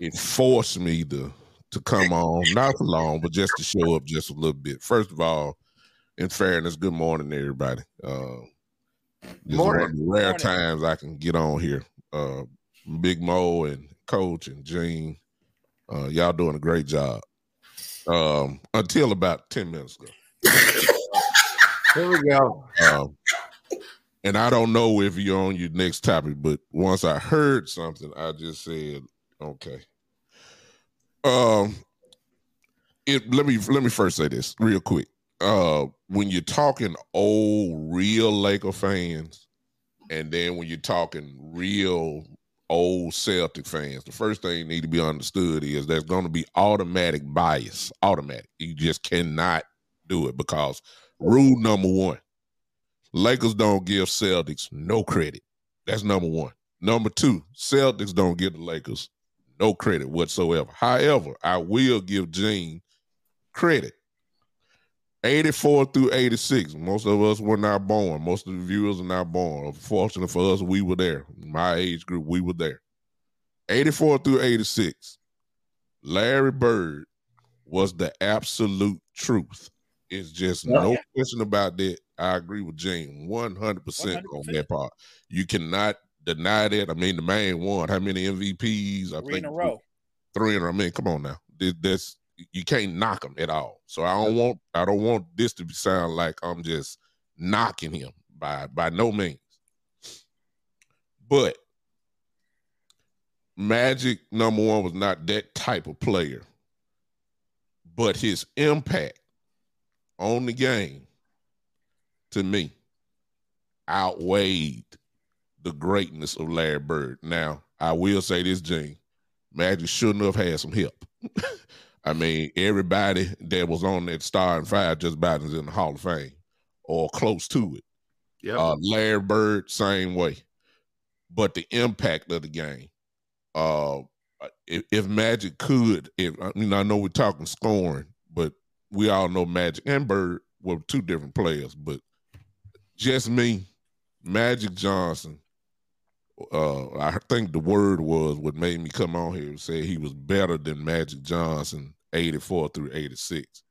it forced me to to come on, not for long, but just to show up just a little bit. First of all, in fairness, good morning, everybody. Uh, this is one of the rare Morning. times I can get on here. Uh, Big Mo and Coach and Gene, uh, y'all doing a great job. Um, until about ten minutes ago. Here we go. Um, and I don't know if you're on your next topic, but once I heard something, I just said, okay. Um, it let me let me first say this real quick. Uh, when you're talking old real Laker fans, and then when you're talking real old Celtic fans, the first thing need to be understood is there's going to be automatic bias. Automatic. You just cannot do it because rule number one Lakers don't give Celtics no credit. That's number one. Number two, Celtics don't give the Lakers no credit whatsoever. However, I will give Gene credit. 84 through 86. Most of us were not born. Most of the viewers are not born. Fortunately for us, we were there. My age group, we were there. 84 through 86. Larry Bird was the absolute truth. It's just Yeah. no question about that. I agree with Gene 100% on 100%. that part. You cannot deny that. I mean, the man won how many MVPs? I Three think in a row. Three in a row. I mean, come on now. This, that's you can't knock him at all. So I don't want I don't want this to sound like I'm just knocking him by by no means. But Magic number one was not that type of player, but his impact on the game to me outweighed the greatness of Larry Bird. Now, I will say this, Gene. Magic shouldn't have had some help. I mean, everybody that was on that star and five just about is in the Hall of Fame or close to it. Yep. Uh, Larry Bird, same way. But the impact of the game, uh, if, if Magic could, if I mean, I know we're talking scoring, but we all know Magic and Bird were two different players. But just me, Magic Johnson. Uh, I think the word was what made me come on here and say he was better than Magic Johnson, eighty four through eighty six.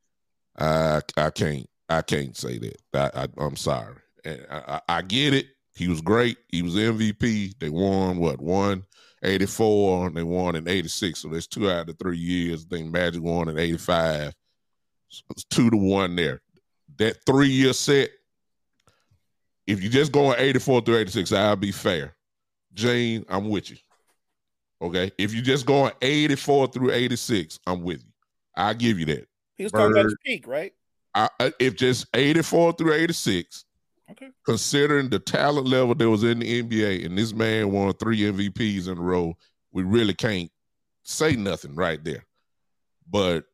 I I can't I can't say that. I, I I'm sorry. I, I, I get it. He was great. He was MVP. They won what one 84 and they won in 86. So that's two out of three years. I think Magic won in 85. So it's two to one there. That three year set, if you just go on 84 through 86, I'll be fair. Jane, I'm with you. Okay. If you just go on 84 through 86, I'm with you. I'll give you that. He was talking about his peak, right? I, I- if just 84 through 86, Okay. considering the talent level that was in the NBA, and this man won three MVPs in a row, we really can't say nothing right there. But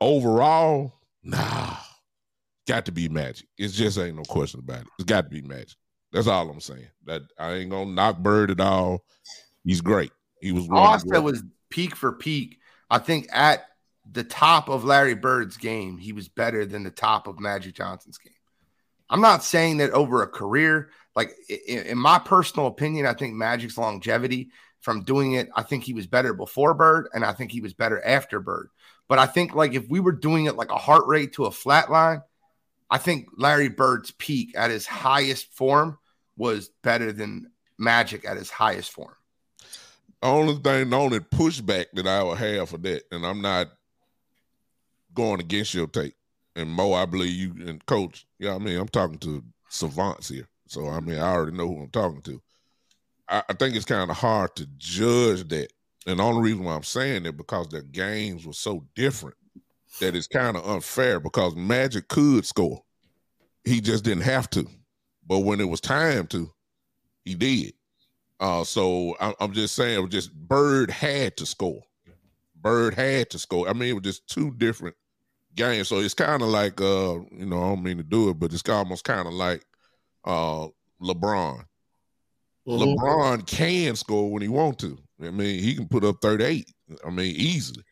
overall, nah, got to be magic. It just ain't no question about it. It's got to be magic. That's all I'm saying. That I ain't gonna knock Bird at all. He's great. He was one All I said was peak for peak. I think at the top of Larry Bird's game, he was better than the top of Magic Johnson's game. I'm not saying that over a career. Like i- i- in my personal opinion, I think Magic's longevity from doing it, I think he was better before Bird, and I think he was better after Bird. But I think like if we were doing it like a heart rate to a flat line, I think Larry Bird's peak at his highest form was better than Magic at his highest form. only thing, the only pushback that I would have for that, and I'm not going against your take. And Mo, I believe you and Coach. Yeah, I mean, I'm talking to savants here, so I mean, I already know who I'm talking to. I, I think it's kind of hard to judge that, and the only reason why I'm saying it because their games were so different that it's kind of unfair. Because Magic could score, he just didn't have to, but when it was time to, he did. Uh, so I, I'm just saying, just Bird had to score. Bird had to score. I mean, it was just two different games. So it's kind of like, uh, you know, I don't mean to do it, but it's almost kind of like uh, LeBron. Mhm. LeBron can score when he want to. I mean, he can put up 38. I mean, easily.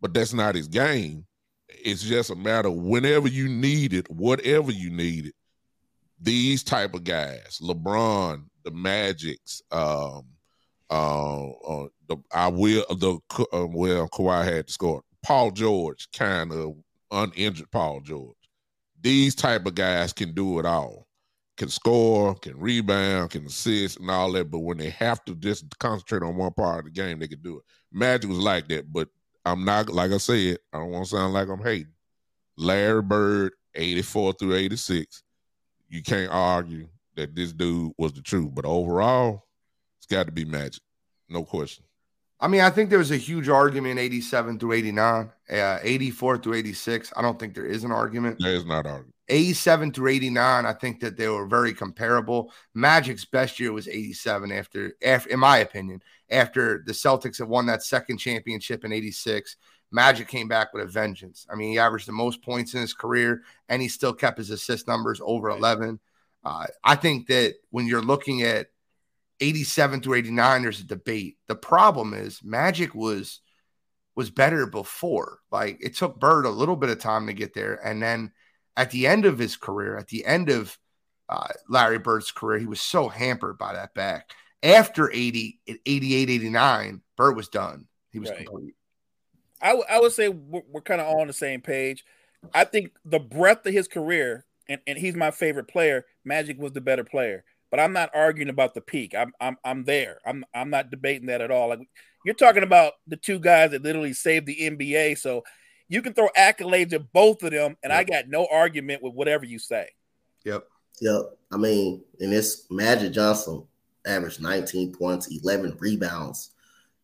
But that's not his game. It's just a matter of whenever you need it, whatever you need it. These type of guys, LeBron, the Magics, um, uh, uh the I will the uh, well Kawhi had to score. Paul George, kind of uninjured Paul George. These type of guys can do it all can score, can rebound, can assist, and all that. But when they have to just concentrate on one part of the game, they can do it. Magic was like that, but I'm not like I said. I don't want to sound like I'm hating. Larry Bird, 84 through 86. You can't argue that this dude was the truth, but overall, it's got to be Magic, no question. I mean, I think there was a huge argument 87 through 89, uh, 84 through 86. I don't think there is an argument. There's not arguing. 87 through 89, I think that they were very comparable. Magic's best year was 87 after, after in my opinion, after the Celtics had won that second championship in 86. Magic came back with a vengeance. I mean, he averaged the most points in his career and he still kept his assist numbers over 11. Uh, I think that when you're looking at 87 through 89, there's a debate. The problem is Magic was was better before. Like it took Bird a little bit of time to get there. And then at the end of his career, at the end of uh, Larry Bird's career, he was so hampered by that back. After 80, 88, 89, Bird was done. He was Right. complete. I, w- I would say we're, we're kind of all on the same page. I think the breadth of his career, and, and he's my favorite player. Magic was the better player, but I'm not arguing about the peak. I'm I'm I'm there. I'm I'm not debating that at all. Like you're talking about the two guys that literally saved the NBA. So you can throw accolades at both of them, and I got no argument with whatever you say. Yep. Yep. I mean, and it's Magic Johnson averaged 19 points, 11 rebounds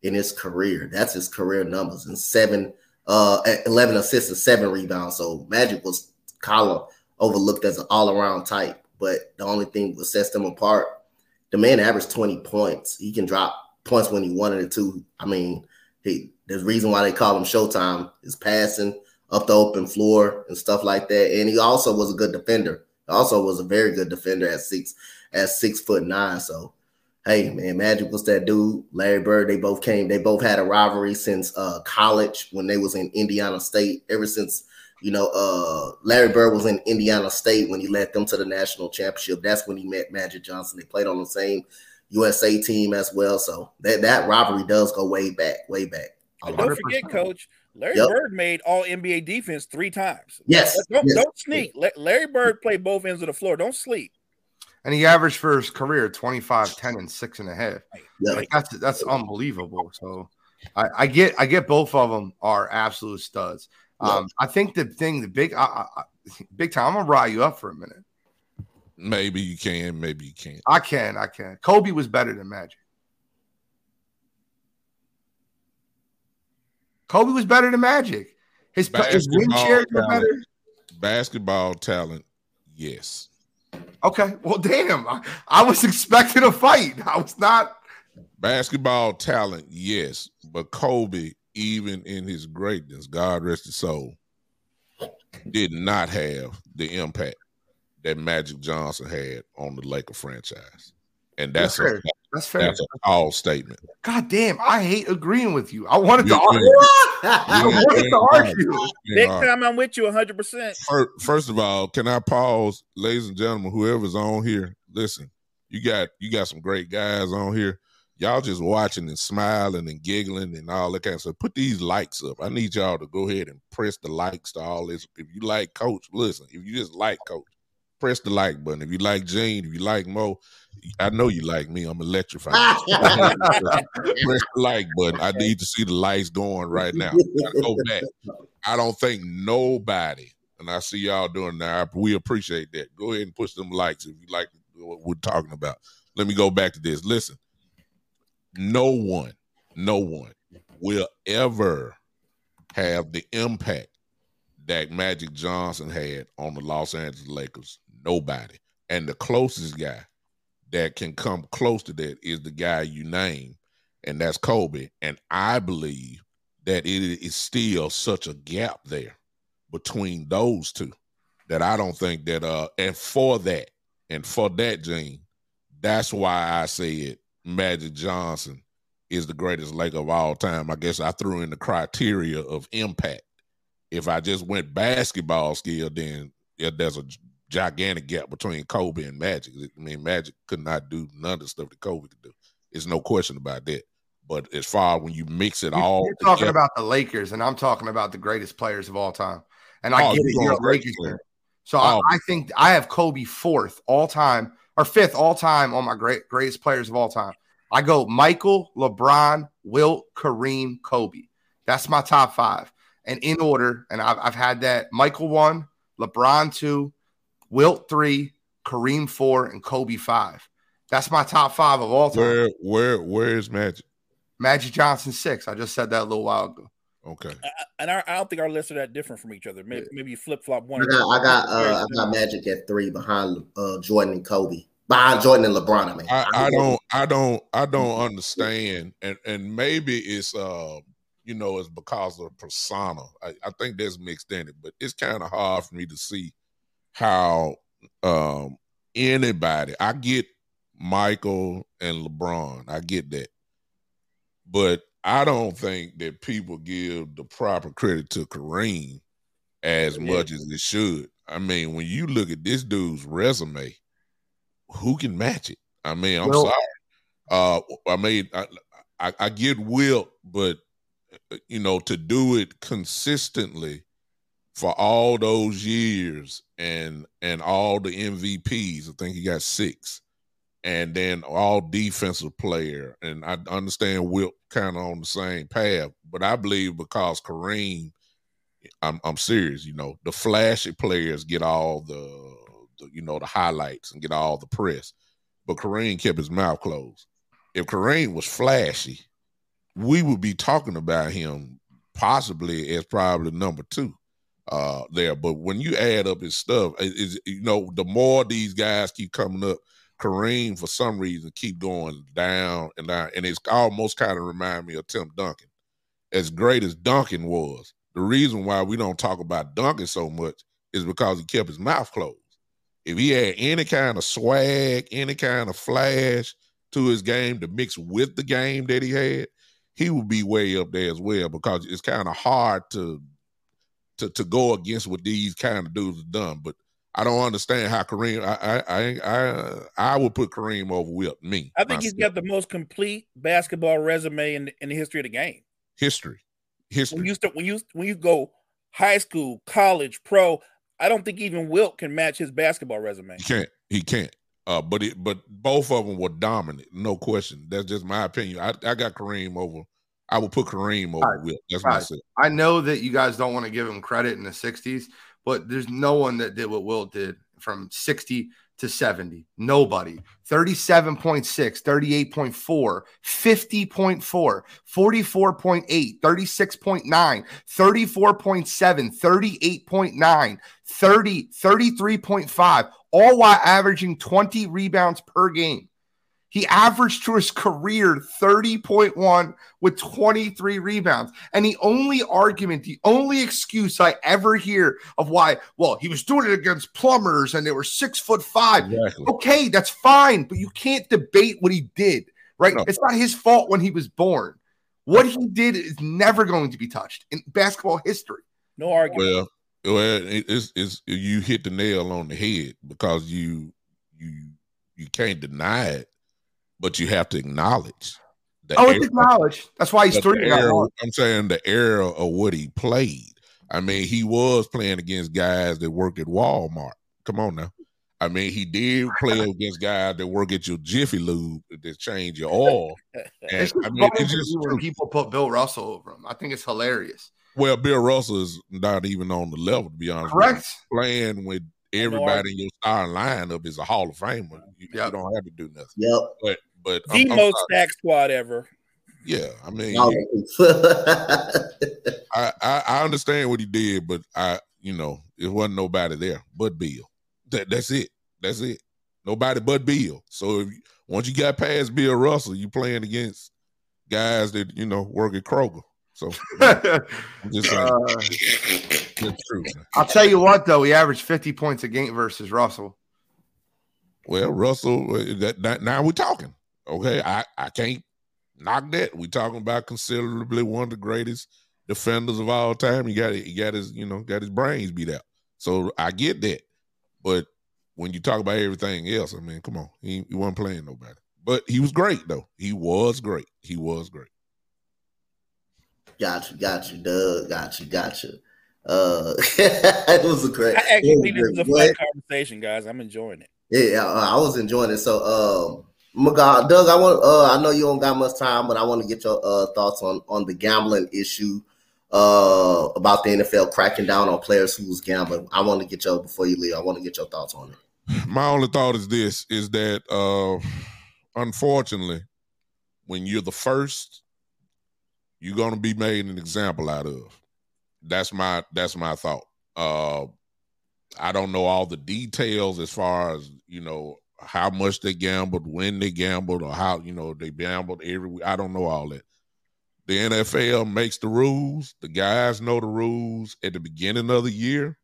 in his career. That's his career numbers, and seven, uh, 11 assists and seven rebounds. So Magic was column overlooked as an all around type. But the only thing that sets them apart, the man averaged 20 points. He can drop points when he wanted it to. I mean, he a reason why they call him Showtime. is passing up the open floor and stuff like that. And he also was a good defender. Also was a very good defender at six at six foot nine. So hey man, Magic was that dude. Larry Bird, they both came, they both had a rivalry since uh college when they was in Indiana State. Ever since you know, uh Larry Bird was in Indiana State when he led them to the national championship. That's when he met Magic Johnson. They played on the same USA team as well. So that that rivalry does go way back, way back. And don't forget, Coach, Larry yep. Bird made All NBA defense three times. Yes, don't, yes. don't sneak. Larry Bird played both ends of the floor. Don't sleep. And he averaged for his career 25, 10, and six and a half. Yep. Like that's that's unbelievable. So I, I, get I get both of them are absolute studs. Um, I think the thing, the big, I, I, big time. I'm gonna rile you up for a minute. Maybe you can, maybe you can't. I can, I can. Kobe was better than Magic. Kobe was better than Magic. His, his win shares were better. Basketball talent, yes. Okay. Well, damn. I, I was expecting a fight. I was not. Basketball talent, yes. But Kobe, even in his greatness, God rest his soul, did not have the impact that Magic Johnson had on the Laker franchise. And that's, a, that's fair. That's a all statement. God damn, I hate agreeing with you. I wanted to argue. I wanted to argue. Next time I'm with you 100%. First of all, can I pause, ladies and gentlemen, whoever's on here, listen, you got you got some great guys on here. Y'all just watching and smiling and giggling and all that kind of stuff. Put these likes up. I need y'all to go ahead and press the likes to all this. If you like Coach, listen. If you just like Coach, press the like button. If you like Gene, if you like Mo, I know you like me. I'm electrified. Press the like button. I need to see the lights going right now. Go back. I don't think nobody, and I see y'all doing that. We appreciate that. Go ahead and push them likes if you like what we're talking about. Let me go back to this. Listen, no one, no one will ever have the impact that Magic Johnson had on the Los Angeles Lakers. Nobody. And the closest guy that can come close to that is the guy you name, and that's Kobe. And I believe that it is still such a gap there between those two that I don't think that uh and for that and for that Gene, that's why I said Magic Johnson is the greatest Laker of all time. I guess I threw in the criteria of impact. If I just went basketball skill, then yeah, there's a gigantic gap between Kobe and Magic. I mean, Magic could not do none of the stuff that Kobe could do. There's no question about that. But as far when you mix it you're, all, you're talking together, about the Lakers, and I'm talking about the greatest players of all time. And I oh, get it, you're a Lakers fan. So oh. I, I, think I have Kobe fourth all time or fifth all time on my great greatest players of all time. I go Michael, LeBron, Wilt, Kareem, Kobe. That's my top five. And in order, and I've, I've had that Michael one, LeBron two, Wilt three, Kareem four, and Kobe five. That's my top five of all time. Where where where is Magic? Magic Johnson six. I just said that a little while ago. Okay. and our, I don't think our lists are that different from each other. Maybe, maybe you flip flop one. I got I got, uh, I got Magic at three behind uh, Jordan and Kobe. Behind Jordan and LeBron. I mean, I, I don't I don't I don't understand, and and maybe it's uh you know it's because of persona. I, I think that's mixed in it, but it's kind of hard for me to see how um, anybody, I get Michael and LeBron, I get that. But I don't think that people give the proper credit to Kareem as yeah. much as it should. I mean, when you look at this dude's resume, who can match it? I mean, I'm well, sorry. Uh, I mean, I, I, I get Wilt, but uh, you know, to do it consistently for all those years and and all the MVPs. I think he got six, and then all defensive player. And I understand Wilt kind of on the same path, but I believe because Kareem, I'm I'm serious. You know, the flashy players get all the, the you know the highlights and get all the press, but Kareem kept his mouth closed. If Kareem was flashy, we would be talking about him possibly as probably number two uh there. But when you add up his stuff, is you know, the more these guys keep coming up, Kareem for some reason keep going down and down. And it's almost kind of remind me of Tim Duncan. As great as Duncan was, the reason why we don't talk about Duncan so much is because he kept his mouth closed. If he had any kind of swag, any kind of flash to his game to mix with the game that he had, he would be way up there as well because it's kind of hard to to to go against what these kind of dudes have done. But I don't understand how Kareem. I I I I would put Kareem over Wilt. Me. I think myself. he's got the most complete basketball resume in in the history of the game. History, history. When you start, when you when you go high school, college, pro, I don't think even Wilt can match his basketball resume. He can't. He can't. Uh, but it, but both of them were dominant, no question. That's just my opinion. I, I got Kareem over I will put Kareem over right. Wilt. That's right. myself. I know that you guys don't want to give him credit in the 60s, but there's no one that did what Wilt did from 60 to 70. Nobody. 37.6, 38.4, 50.4, 44.8, 36.9, 34.7, 38.9, 30, 33.5, all while averaging 20 rebounds per game. He averaged to his career 30.1 with 23 rebounds. And the only argument, the only excuse I ever hear of why, well, he was doing it against plumbers and they were six foot five. Exactly. Okay, that's fine, but you can't debate what he did, right? No. It's not his fault when he was born. What he did is never going to be touched in basketball history. No argument. Well, well, it's, it's you hit the nail on the head because you you you can't deny it but you have to acknowledge. That. Oh, it's acknowledged. That's why he's three. I'm saying the era of what he played. I mean, he was playing against guys that work at Walmart. Come on now. I mean, he did play against guys that work at your Jiffy Lube that change your oil. And, it's I mean, it's just when people put Bill Russell over him. I think it's hilarious. Well, Bill Russell is not even on the level, to be honest. Correct. Playing with everybody in your starting lineup is a Hall of Famer. You, yep. you don't have to do nothing. Yep. But but the I'm, most I'm stacked squad ever. Yeah, I mean, I, I, I understand what he did, but I you know it wasn't nobody there but Bill. That that's it. That's it. Nobody but Bill. So if, once you got past Bill Russell, you playing against guys that you know work at Kroger. So I'm just saying. Uh, true. I'll tell you what, though, he averaged 50 points a game versus Russell. Well, Russell, uh, that, that now we're talking. Okay, I, I can't knock that. We're talking about considerably one of the greatest defenders of all time. He got he got his you know got his brains beat out. So I get that, but when you talk about everything else, I mean, come on, he, he wasn't playing nobody. But he was great though. He was great. He was great. Got you, got you, Doug. Got you, got you. Uh, it was a great. I actually think this is a fun conversation, guys. I'm enjoying it. Yeah, I was enjoying it. So, um, my God, Doug, I want. Uh, I know you don't got much time, but I want to get your uh, thoughts on on the gambling issue. Uh, about the NFL cracking down on players who was gambling. I want to get your before you leave. I want to get your thoughts on it. My only thought is this: is that uh, unfortunately, when you're the first, you're to be made an example out of. That's my that's my thought. Uh, I don't know all the details as far as you know how much they gambled, when they gambled, or how you know they gambled every week. I don't know all that. The NFL makes the rules. The guys know the rules at the beginning of the year.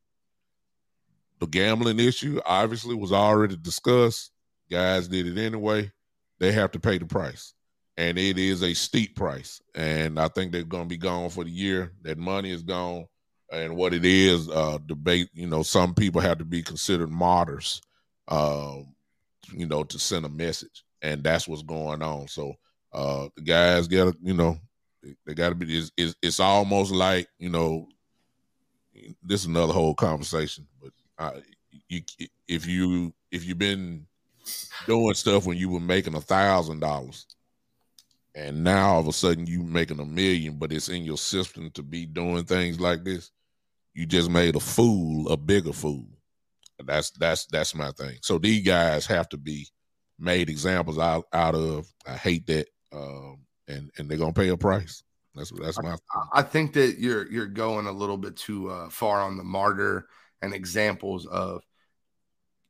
The gambling issue obviously was already discussed. Guys did it anyway. They have to pay the price. And it is a steep price. And I think they're going to be gone for the year. That money is gone. And what it is, uh, debate, you know, some people have to be considered martyrs. Um, you know, to send a message, and that's what's going on. So uh, the guys got to, you know, they, got to be. It's, it's almost like you know, this is another whole conversation, but I, you if you if you've been doing stuff when you were making a thousand dollars and now all of a sudden you making a million, but it's in your system to be doing things like this, you just made a fool, a bigger fool. That's that's that's my thing. So these guys have to be made examples out out of. I hate that, um, and and they're gonna pay a price. That's that's my. I, I think that you're you're going a little bit too uh, far on the martyr and examples of.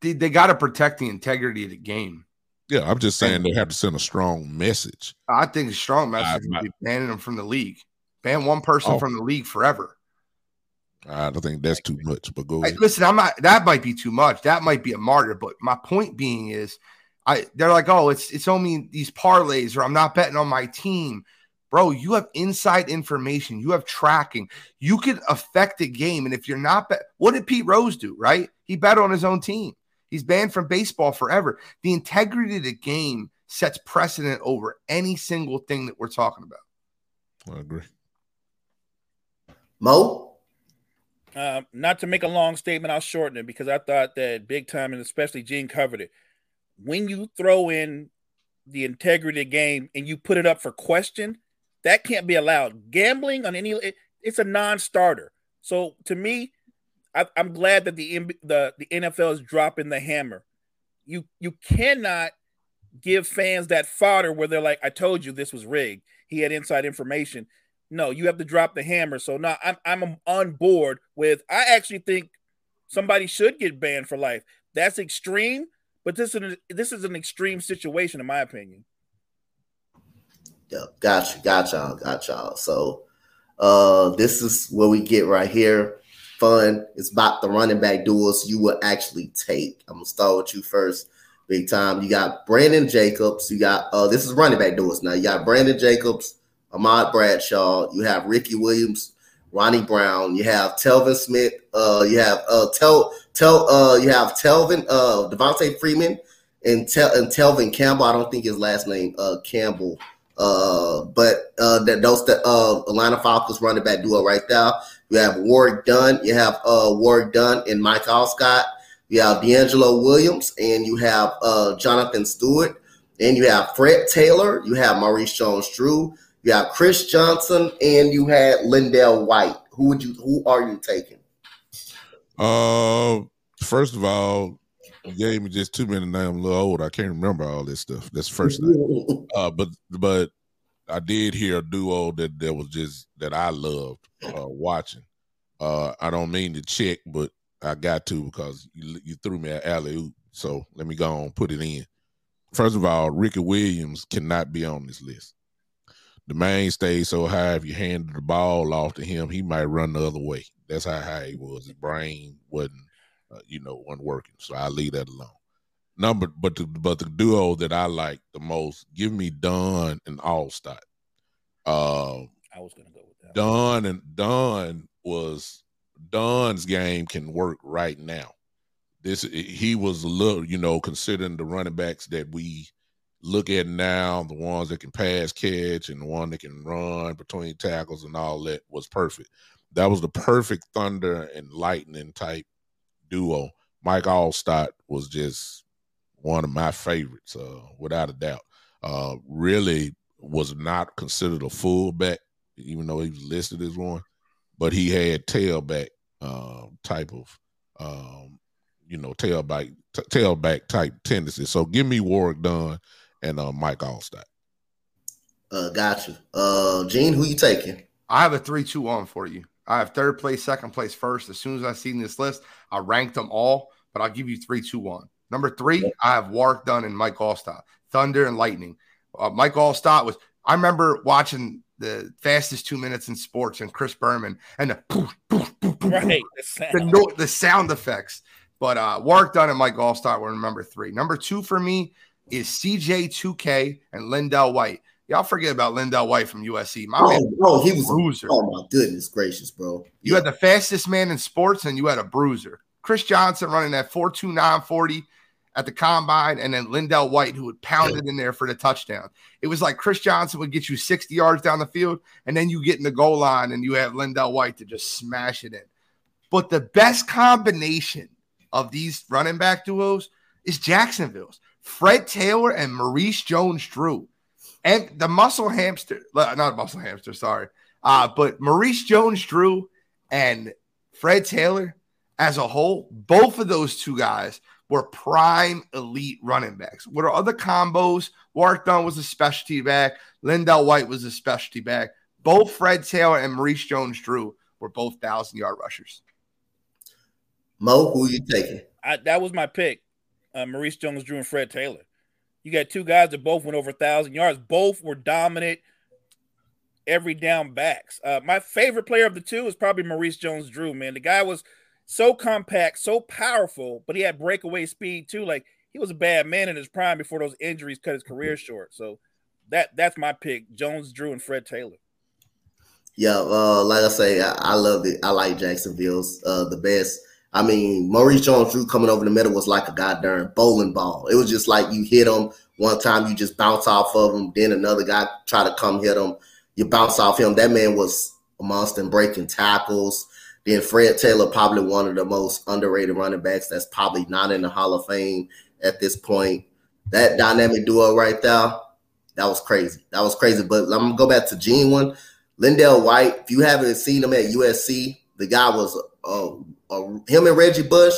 They, they got to protect the integrity of the game. Yeah, I'm just saying they have to send a strong message. I think a strong message would be banning them from the league. Ban one person oh. from the league forever. I don't think that's too much, but go ahead. listen, I'm not that might be too much. That might be a martyr, but my point being is I they're like, oh, it's it's only these parlays, or I'm not betting on my team. Bro, you have inside information, you have tracking, you can affect the game. And if you're not bet, what did Pete Rose do? Right? He bet on his own team. He's banned from baseball forever. The integrity of the game sets precedent over any single thing that we're talking about. I agree. Mo? Uh, not to make a long statement, I'll shorten it because I thought that big time and especially Gene covered it. When you throw in the integrity of the game and you put it up for question, that can't be allowed. Gambling on any it, it's a non-starter. So to me, I, am glad that the the the NFL is dropping the hammer. You you cannot give fans that fodder where they're like, "I told you this was rigged. He had inside information." No, you have to drop the hammer. So now I'm I'm on board with. I actually think somebody should get banned for life. That's extreme, but this is an, this is an extreme situation in my opinion. Yeah, gotcha, gotcha, gotcha. So, uh, this is what we get right here fun. It's about the running back duels you will actually take. I'm gonna start with you first, big time. You got Brandon Jacobs. You got uh this is running back duels now. You got Brandon Jacobs, Ahmad Bradshaw. You have Ricky Williams, Ronnie Brown. You have Telvin Smith. Uh, you have uh Tel Tel uh you have Telvin uh Devonta Freeman and and Telvin Campbell. I don't think his last name uh Campbell. Uh, but uh, that those the uh Atlanta Falcons running back duo right there. You have Warrick Dunn. You have uh, Warrick Dunn and Mike Alstott. You have DeAngelo Williams and you have uh, Jonathan Stewart. And you have Fred Taylor. You have Maurice Jones-Drew. You have Chris Johnson and you had LenDale White. Who would you? Who are you taking? Uh, first of all, you gave me just too many names. I'm a little old. I can't remember all this stuff. That's first thing. uh, but but I did hear a duo that that was just that I loved uh, watching. Uh, I don't mean to check, but I got to because you, you threw me an alley oop. So let me go on put it in. First of all, Ricky Williams cannot be on this list. The main stays so high. If you handed the ball off to him, he might run the other way. That's how high he was. His brain wasn't, uh, you know, wasn't working. So I leave that alone. Number, but the but the duo that I like the most, give me Dunn and Alstott. Uh, I was gonna go with that. Dunn and Dunn was Dunn's game can work right now. This he was a little, you know, considering the running backs that we look at now, the ones that can pass catch and the one that can run between tackles and all that was perfect. That was the perfect thunder and lightning type duo. Mike Alstott was just one of my favorites, uh, without a doubt. Uh, really was not considered a fullback, even though he was listed as one, but he had tailback uh, type of, um, you know, tailback t- tailback type tendencies. So give me Warrick Dunn and uh, Mike Alstott. Uh, got you. Uh, Gene, who you taking? I have a three-two-one for you. I have third place, second place, first. As soon as I seen this list, I ranked them all, but I'll give you three, two, one. Number three, I have Warrick Dunn and Mike Alstott. Thunder and Lightning. Uh, Mike Alstott was. I remember watching the fastest two minutes in sports and Chris Berman and the poof, poof, poof, poof, right, the, sound. the, no, the sound effects. But uh, Warrick Dunn and Mike Alstott were number three. Number two for me is CJ2K and LenDale White. Y'all forget about LenDale White from USC. My oh, man, bro, he was a bruiser. Oh my goodness gracious, bro. You had the fastest man in sports and you had a bruiser. Chris Johnson running that 4.2940 at the combine, and then LenDale White, who would pound it in there for the touchdown. It was like Chris Johnson would get you 60 yards down the field, and then you get in the goal line and you have LenDale White to just smash it in. But the best combination of these running back duos is Jacksonville's Fred Taylor and Maurice Jones Drew. And the muscle hamster, not muscle hamster, sorry. Uh, but Maurice Jones Drew and Fred Taylor as a whole, both of those two guys were prime elite running backs. What are other combos? Warrick Dunn was a specialty back. LenDale White was a specialty back. Both Fred Taylor and Maurice Jones Drew were both thousand yard rushers. Mo, who you taking? I, that was my pick. Uh, Maurice Jones Drew and Fred Taylor. You got two guys that both went over a thousand yards. Both were dominant every down backs. Uh, my favorite player of the two is probably Maurice Jones Drew, man. The guy was so compact, so powerful, but he had breakaway speed too. Like he was a bad man in his prime before those injuries cut his career short. So that that's my pick: Jones Drew and Fred Taylor. Yeah, uh, like I say, I, I love it. I like Jacksonville's uh, the best. I mean, Maurice Jones Drew coming over the middle was like a goddamn bowling ball. It was just like you hit him one time, you just bounce off of him, then another guy try to come hit him you bounce off him. That man was a monster breaking tackles. Then Fred Taylor, probably one of the most underrated running backs that's probably not in the Hall of Fame at this point. That dynamic duo right there, that was crazy. That was crazy. But I'm gonna go back to Gene one. LenDale White, if you haven't seen him at USC, the guy was uh, uh, him and Reggie Bush.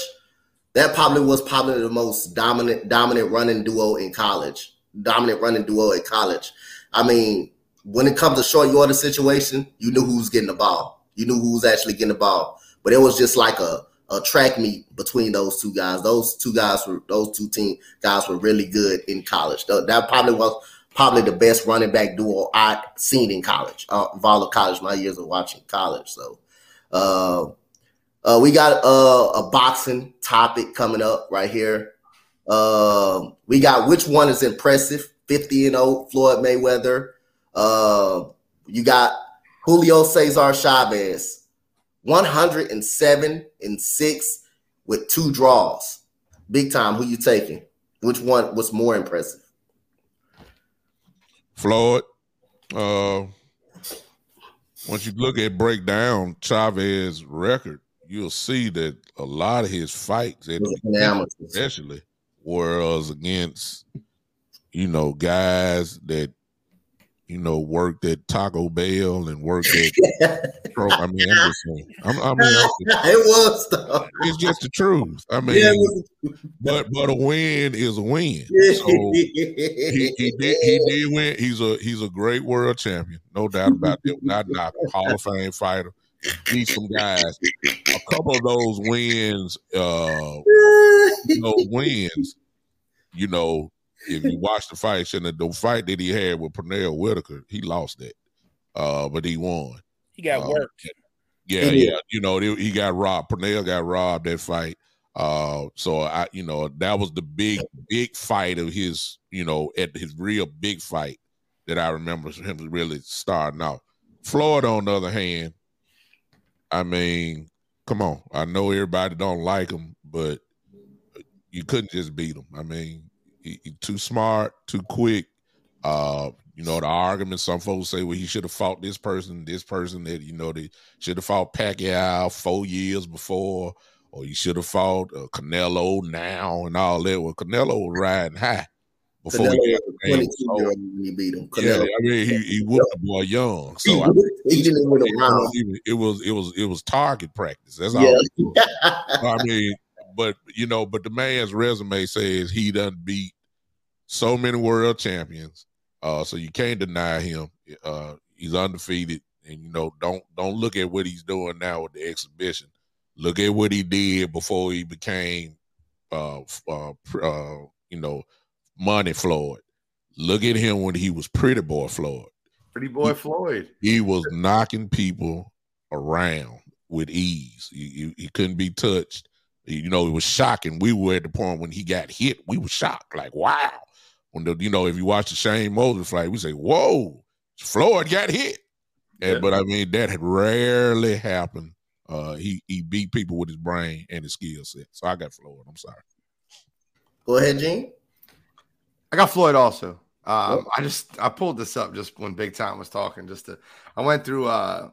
That probably was probably the most dominant dominant running duo in college. Dominant running duo at college. I mean, when it comes to short yardage situation, you knew who was getting the ball. You knew who was actually getting the ball. But it was just like a, a track meet between those two guys. Those two guys were those two team guys were really good in college. That probably was probably the best running back duo I'd seen in college. Uh, of all of college, my years of watching college. So uh, uh, we got uh, a boxing topic coming up right here. Uh, we got which one is impressive? 50 and 0 Floyd Mayweather uh, you got Julio Cesar Chavez, 107 and six with two draws. Big time. Who you taking? Which one was more impressive? Floyd. Uh, once you look at break down Chavez record, you'll see that a lot of his fights, especially, were against you know guys that you know, worked at Taco Bell and worked at. I mean, I'm just saying. I'm, I mean, just, it was though. It's just the truth. I mean, yeah, but but a win is a win. So he, he did he did win. He's a he's a great world champion, no doubt about it. Not not Hall of Fame fighter. Need some guys. A couple of those wins, uh, you know, wins. You know, if you watch the fight, and the, the fight that he had with Pernell Whitaker, he lost that, uh, but he won. He got uh, worked. Yeah, yeah. You know, he got robbed. Pernell got robbed that fight. Uh, so I, you know, that was the big, big fight of his, you know, at his real big fight that I remember him really starting out. Floyd, on the other hand, I mean, come on. I know everybody don't like him, but you couldn't just beat him. I mean, he, he too smart, too quick. Uh, you know, the argument some folks say, well, he should have fought this person, this person that, you know, they should have fought Pacquiao four years before, or you should have fought uh, Canelo now and all that. Well, Canelo was riding high before Canelo he, when he beat him. Canelo. Yeah, I mean, he, he whooped the boy young. So he, I mean, he didn't win a round. It was, it was, it was target practice. That's all. Yeah. I mean, but you know, but the man's resume says he doesn't beat so many world champions. Uh, so you can't deny him. Uh, he's undefeated, and you know, don't don't look at what he's doing now with the exhibition. Look at what he did before he became, uh, uh, uh you know, Money Floyd. Look at him when he was Pretty Boy Floyd. Pretty Boy he, Floyd. He was knocking people around with ease. He, he, he couldn't be touched. You know, it was shocking. We were at the point when he got hit, we were shocked. Like, wow. When the, you know, if you watch the Shane Mosley fight, we say, "Whoa, Floyd got hit." And, But I mean, that had rarely happened. Uh, he he beat people with his brain and his skill set. So I got Floyd. I'm sorry. Go ahead, Gene. I got Floyd also. Um, I just I pulled this up just when Big Time was talking. Just to I went through uh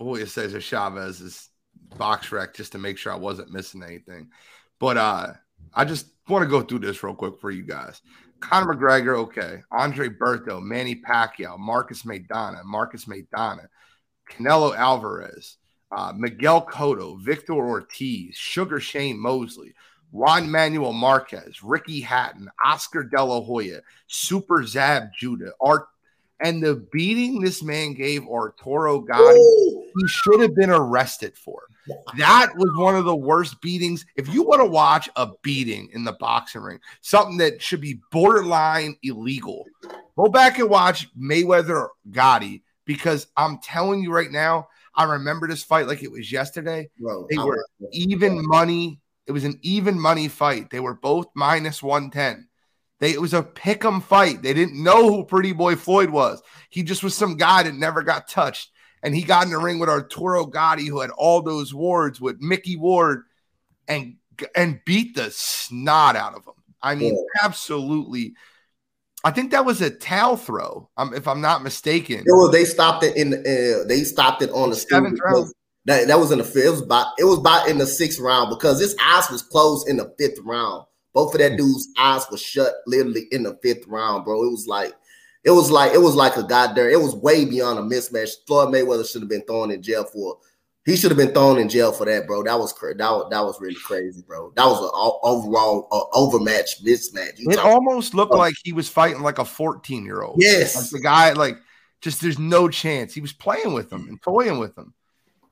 Julio Cesar Chavez's BoxRec just to make sure I wasn't missing anything. But uh I just want to go through this real quick for you guys. Conor McGregor, okay. Andre Berto, Manny Pacquiao, Marcos Maidana, Marcos Maidana, Canelo Alvarez, uh, Miguel Cotto, Victor Ortiz, Sugar Shane Mosley, Juan Manuel Marquez, Ricky Hatton, Oscar De La Hoya, Super Zab Judah, Art, and the beating this man gave Arturo Gatti, oh! he should have been arrested for. That was one of the worst beatings. If you want to watch a beating in the boxing ring, something that should be borderline illegal, go back and watch Mayweather Gatti because I'm telling you right now, I remember this fight like it was yesterday. Bro, They I were even money. It was an even money fight. They were both minus 110. They, it was a pick 'em fight. They didn't know who Pretty Boy Floyd was. He just was some guy that never got touched. And he got in the ring with Arturo Gatti, who had all those wards with Micky Ward, and and beat the snot out of him. I mean, absolutely. I think that was a towel throw, um, if I'm not mistaken. Was, they stopped it in. Uh, they stopped it on the Seventh round. That, that was in the fifth. It was about. It was about in the sixth round because his eyes was closed in the fifth round. Both of that dude's eyes was shut literally in the fifth round, bro. It was like, it was like, it was like a goddamn. It was way beyond a mismatch. Floyd Mayweather should have been thrown in jail for. He should have been thrown in jail for that, bro. That was crazy. That was, that was really crazy, bro. That was an overall uh, overmatch mismatch. You It almost looked like he was fighting like a 14 year old. yes, Like the guy, like, just there's no chance. He was playing with them and toying with them.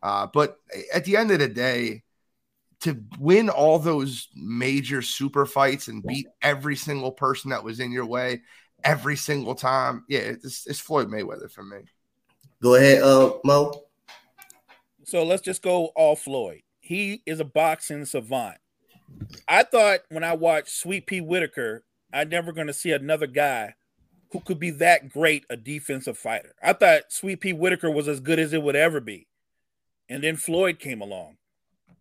Uh, but at the end of the day, to win all those major super fights and beat every single person that was in your way every single time, yeah, it's, it's Floyd Mayweather for me. go ahead, uh, Mo. So let's just go all Floyd. He is a boxing savant. I thought when I watched Sweet Pea Whitaker, I'm never going to see another guy who could be that great a defensive fighter. I thought Sweet Pea Whitaker was as good as it would ever be. And then Floyd came along.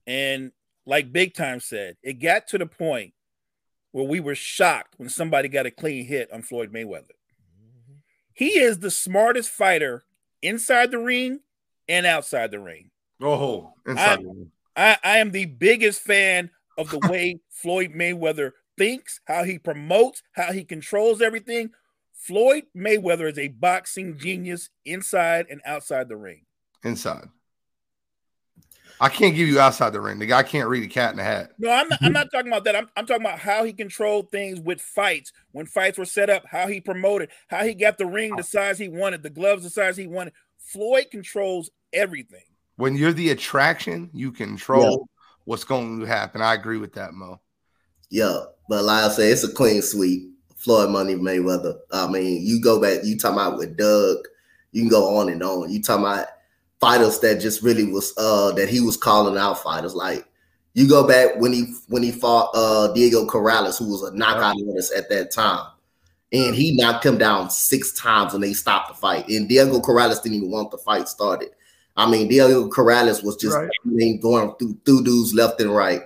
And like Big Time said, it got to the point where we were shocked when somebody got a clean hit on Floyd Mayweather. Mm-hmm. He is the smartest fighter inside the ring and outside the ring. Oh, inside I, I am the biggest fan of the way Floyd Mayweather thinks, how he promotes, how he controls everything. Floyd Mayweather is a boxing genius inside and outside the ring. inside. I can't give you outside the ring. The guy can't read a cat in a hat. No, I'm not, I'm not talking about that. I'm, I'm talking about how he controlled things with fights, when fights were set up, how he promoted, how he got the ring the size he wanted, the gloves the size he wanted. Floyd controls everything. When you're the attraction, you control what's going to happen. I agree with that, Mo. Yeah, but like I say, it's a clean sweep. Floyd Money Mayweather. I mean, you go back, you talking about with Doug, you can go on and on. You talking about fighters that just really was uh that he was calling out fighters. Like you go back when he when he fought uh Diego Corrales, who was a knockout artist at that time. And he knocked him down six times and they stopped the fight. And Diego Corrales didn't even want the fight started. I mean, Diego Corrales was just Right. Going through through dudes left and right.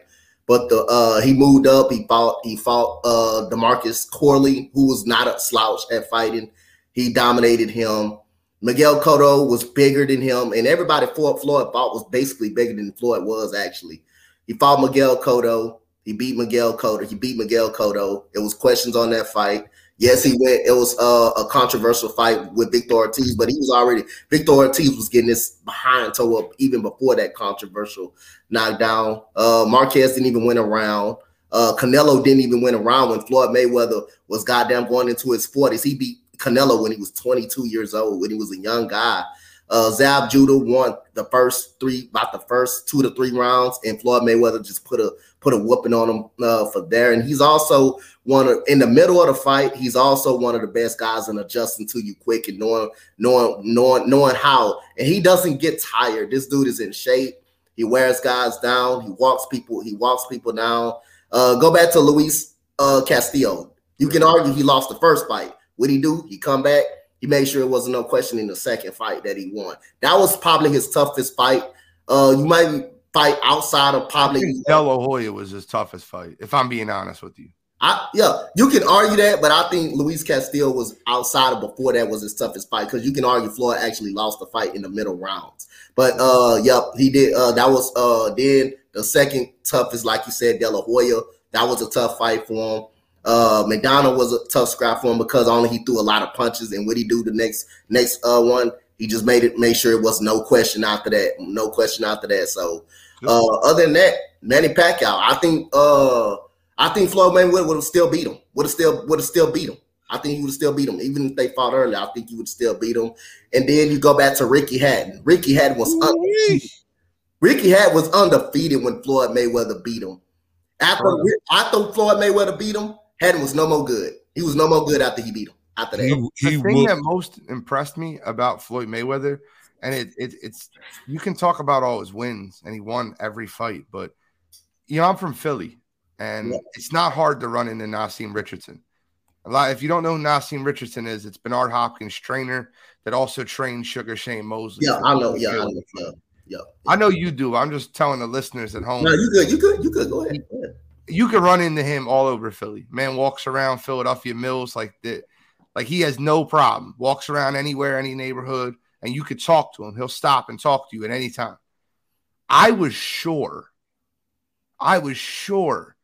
But the uh he moved up. He fought. He fought uh Demarcus Corley, who was not a slouch at fighting. He dominated him. Miguel Cotto was bigger than him, and everybody Floyd Floyd fought was basically bigger than Floyd was actually. He fought Miguel Cotto. He beat Miguel Cotto. He beat Miguel Cotto. It was questions on that fight. Yes, he went. It was uh, a controversial fight with Victor Ortiz, but he was already Victor Ortiz was getting this behind toe up even before that controversial knockdown. Uh, Marquez didn't even win a round. Uh, Canelo didn't even win a round when Floyd Mayweather was goddamn going into his 40s. He beat Canelo when he was 22 years old, when he was a young guy. Uh, Zab Judah won the first three, about the first two to three rounds, and Floyd Mayweather just put a put a whooping on him uh, for there. And he's also one of in the middle of the fight. He's also one of the best guys in adjusting to you quick and knowing knowing knowing knowing how. And he doesn't get tired. This dude is in shape. He wears guys down. He walks people. He walks people down. Uh, go back to Luis uh, Castillo. You can argue he lost the first fight. What he do? He come back. He made sure it wasn't no question in the second fight that he won. That was probably his toughest fight. Uh, you might fight outside of probably. think De La Hoya was his toughest fight, if I'm being honest with you. I yeah, you can argue that, but I think Luis Castillo was outside of before that was his toughest fight because you can argue Floyd actually lost the fight in the middle rounds. But uh, yep, he did. Uh, that was uh, then the second toughest, like you said, De La Hoya. That was a tough fight for him. Uh, McDonald was a tough scrap for him because only he threw a lot of punches. And what he do the next next uh one, he just made it make sure it was no question after that, no question after that. So uh, other than that, Manny Pacquiao, I think uh I think Floyd Mayweather would have still beat him. Would have still would have still beat him. I think he would still beat him, even if they fought earlier. I think he would still beat him. And then you go back to Ricky Hatton. Ricky Hatton was undefeated. Ricky Hatton was undefeated when Floyd Mayweather beat him. After after Floyd Mayweather beat him, Hatton was no more good. He was no more good after he beat him. After that, he, he the thing was, that most impressed me about Floyd Mayweather, and it, it it's you can talk about all his wins, and he won every fight, but you know I'm from Philly, and yeah. it's not hard to run into Naazim Richardson. A lot, if you don't know who Naazim Richardson is, it's Bernard Hopkins' trainer that also trained Sugar Shane Mosley. Yeah, I know. Yeah, I know. Yeah, yeah, I know you do. I'm just telling the listeners at home. No, you good. You good. You good. Go ahead. Go ahead. You could run into him all over Philly. Man walks around Philadelphia Mills like that. Like he has no problem. Walks around anywhere, any neighborhood, and you could talk to him. He'll stop and talk to you at any time. I was sure. I was sure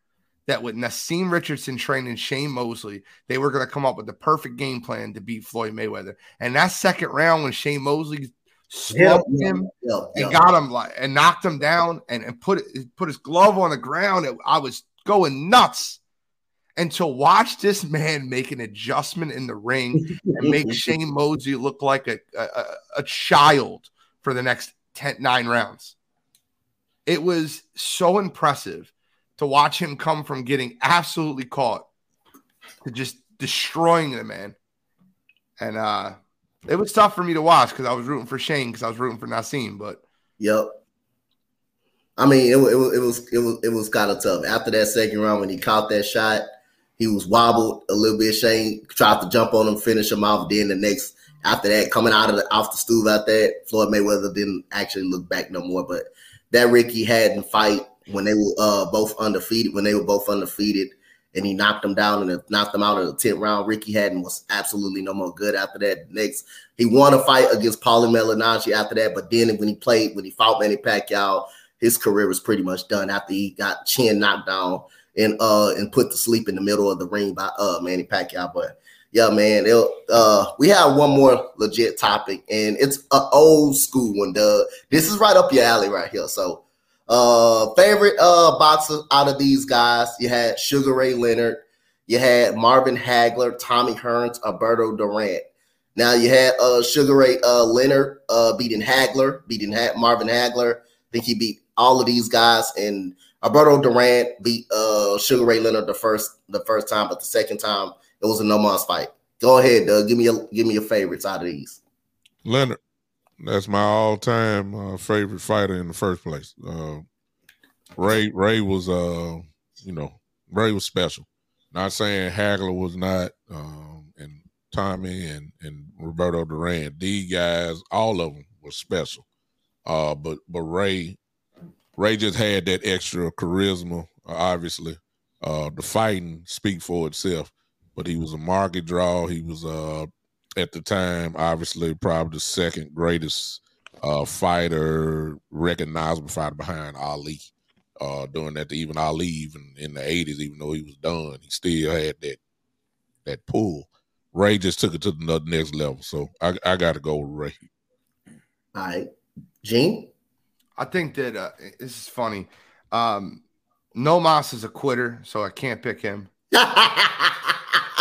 that with Naazim Richardson training Shane Mosley, they were going to come up with the perfect game plan to beat Floyd Mayweather. And that second round, when Shane Mosley slumped him and got him like and knocked him down and, and put put his glove on the ground, I was going nuts. And to watch this man make an adjustment in the ring and make Shane Mosley look like a, a, a child for the next 10, nine rounds. It was so impressive to watch him come from getting absolutely caught to just destroying the man. And uh it was tough for me to watch because I was rooting for Shane because I was rooting for Naazim, but yep. I mean, it, it, was it was it was it was kind of tough. After that second round, when he caught that shot, he was wobbled a little bit. Shane tried to jump on him, finish him off. Then the next after that, coming out of the off the stool out that, Floyd Mayweather didn't actually look back no more. But that Ricky Hatton fight when they were uh, both undefeated, when they were both undefeated, and he knocked them down and knocked them out of the 10th round. Ricky Hatton was absolutely no more good after that. Next, he won a fight against Paulie Malignaggi after that, but then when he played, when he fought Manny Pacquiao, his career was pretty much done after he got chin knocked down and uh and put to sleep in the middle of the ring by uh Manny Pacquiao. But yeah, man, uh we have one more legit topic, and it's an old school one, Doug. This is right up your alley right here. So uh, favorite uh boxer out of these guys, you had Sugar Ray Leonard, you had Marvin Hagler, Tommy Hearns, Alberto Duran. Now you had uh Sugar Ray uh Leonard uh beating Hagler, beating ha- Marvin Hagler. I think he beat all of these guys, and Alberto Duran beat uh Sugar Ray Leonard the first the first time, but the second time it was a no man's fight. Go ahead, Doug. Give me a give me your favorites out of these. Leonard. That's my all-time uh, favorite fighter in the first place. Uh, Ray Ray was uh you know Ray was special. Not saying Hagler was not, um, and Tommy and and Roberto Duran. These guys, all of them were special. Uh, but but Ray Ray just had that extra charisma. Obviously, uh, the fighting speak for itself. But he was a market draw. He was uh at the time, obviously, probably the second greatest uh, fighter, recognizable fighter behind Ali. Uh, doing that to even Ali, even in the '80s, even though he was done, he still had that that pull. Ray just took it to the next level. So I, I got to go with Ray. All right, Gene. I think that uh, this is funny. Um, no Mas is a quitter, so I can't pick him.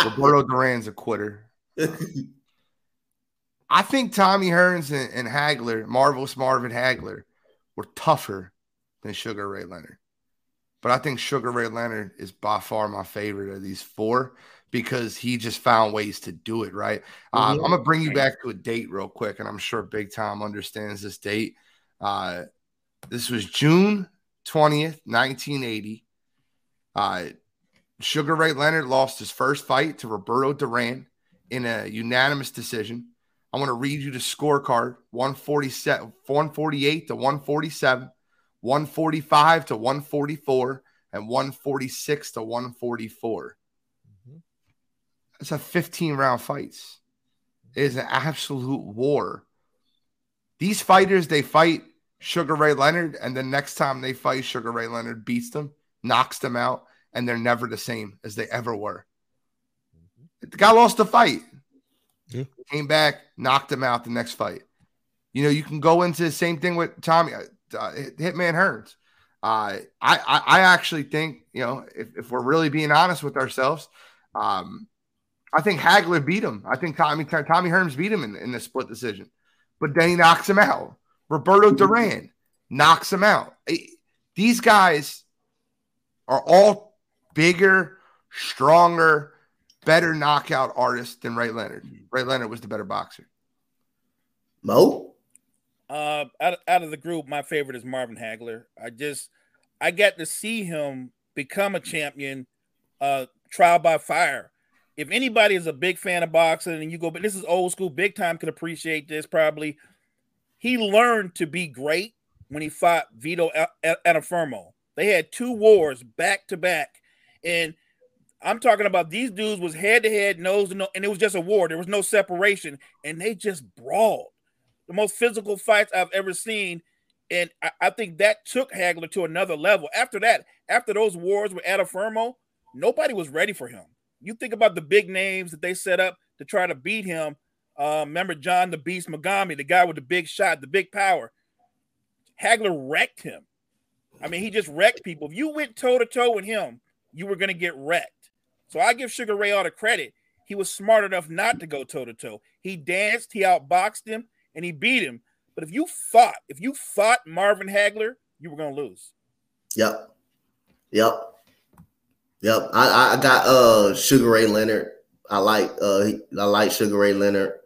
Roberto Duran's a quitter. I think Tommy Hearns and, and Hagler, Marvelous Marvin Hagler, were tougher than Sugar Ray Leonard. But I think Sugar Ray Leonard is by far my favorite of these four because he just found ways to do it, right? Um, I'm going to bring you back to a date real quick, and I'm sure Big Tom understands this date. Uh, this was June 20th, 1980. Uh, Sugar Ray Leonard lost his first fight to Roberto Duran in a unanimous decision. I want to read you the scorecard 147, 148 to 147, 145 to 144, and 146 to 144. It's a 15 round fights. It is an absolute war. These fighters, they fight Sugar Ray Leonard, and the next time they fight, Sugar Ray Leonard beats them, knocks them out, and they're never the same as they ever were. The guy lost the fight. Yeah. Came back, knocked him out the next fight. You know, you can go into the same thing with Tommy uh, Hitman Hearns. Uh, I, I I actually think you know if, if we're really being honest with ourselves, um, I think Hagler beat him. I think Tommy Tommy Hearns beat him in, in the split decision, but then he knocks him out. Roberto Duran knocks him out. These guys are all bigger, stronger, better knockout artists than Ray Leonard. Ray Leonard was the better boxer. Mo? Uh, out of, out of the group, my favorite is Marvin Hagler. I just I got to see him become a champion, uh, trial by fire. If anybody is a big fan of boxing and you go, but this is old school, big time could appreciate this probably. He learned to be great when he fought Vito Antuofermo. They had two wars back to back, and I'm talking about these dudes was head to head, nose to nose, and it was just a war. There was no separation, and they just brawled the most physical fights I've ever seen. And I, I, think that took Hagler to another level. After that, after those wars with Antuofermo, nobody was ready for him. You think about the big names that they set up to try to beat him. Uh, remember John the Beast Mugabi, the guy with the big shot, the big power. Hagler wrecked him. I mean, he just wrecked people. If you went toe to toe with him, you were going to get wrecked. So I give Sugar Ray all the credit. He was smart enough not to go toe to toe. He danced, he outboxed him, and he beat him. But if you fought, if you fought Marvin Hagler, you were gonna lose. Yep. Yep. Yep. I, I got uh Sugar Ray Leonard. I like uh I like Sugar Ray Leonard.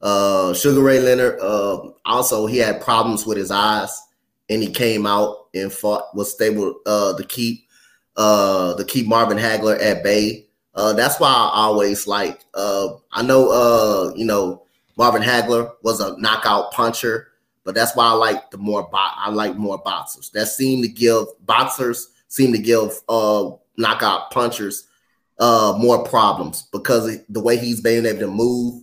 Uh Sugar Ray Leonard uh also he had problems with his eyes and he came out and fought was stable uh to keep uh to keep Marvin Hagler at bay. Uh that's why I always like uh I know uh you know Marvin Hagler was a knockout puncher, but that's why I like the more bo- I like more boxers. That seem to give boxers seem to give uh knockout punchers uh more problems because the way he's been able to move,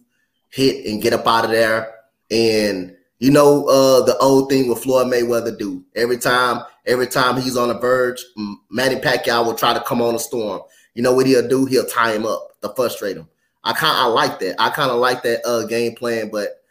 hit, and get up out of there. And you know uh the old thing with Floyd Mayweather do every time every time he's on the verge, Manny Pacquiao will try to come on a storm. You know what he'll do? He'll tie him up to frustrate him. I kind I like that. I kind of like that uh game plan, but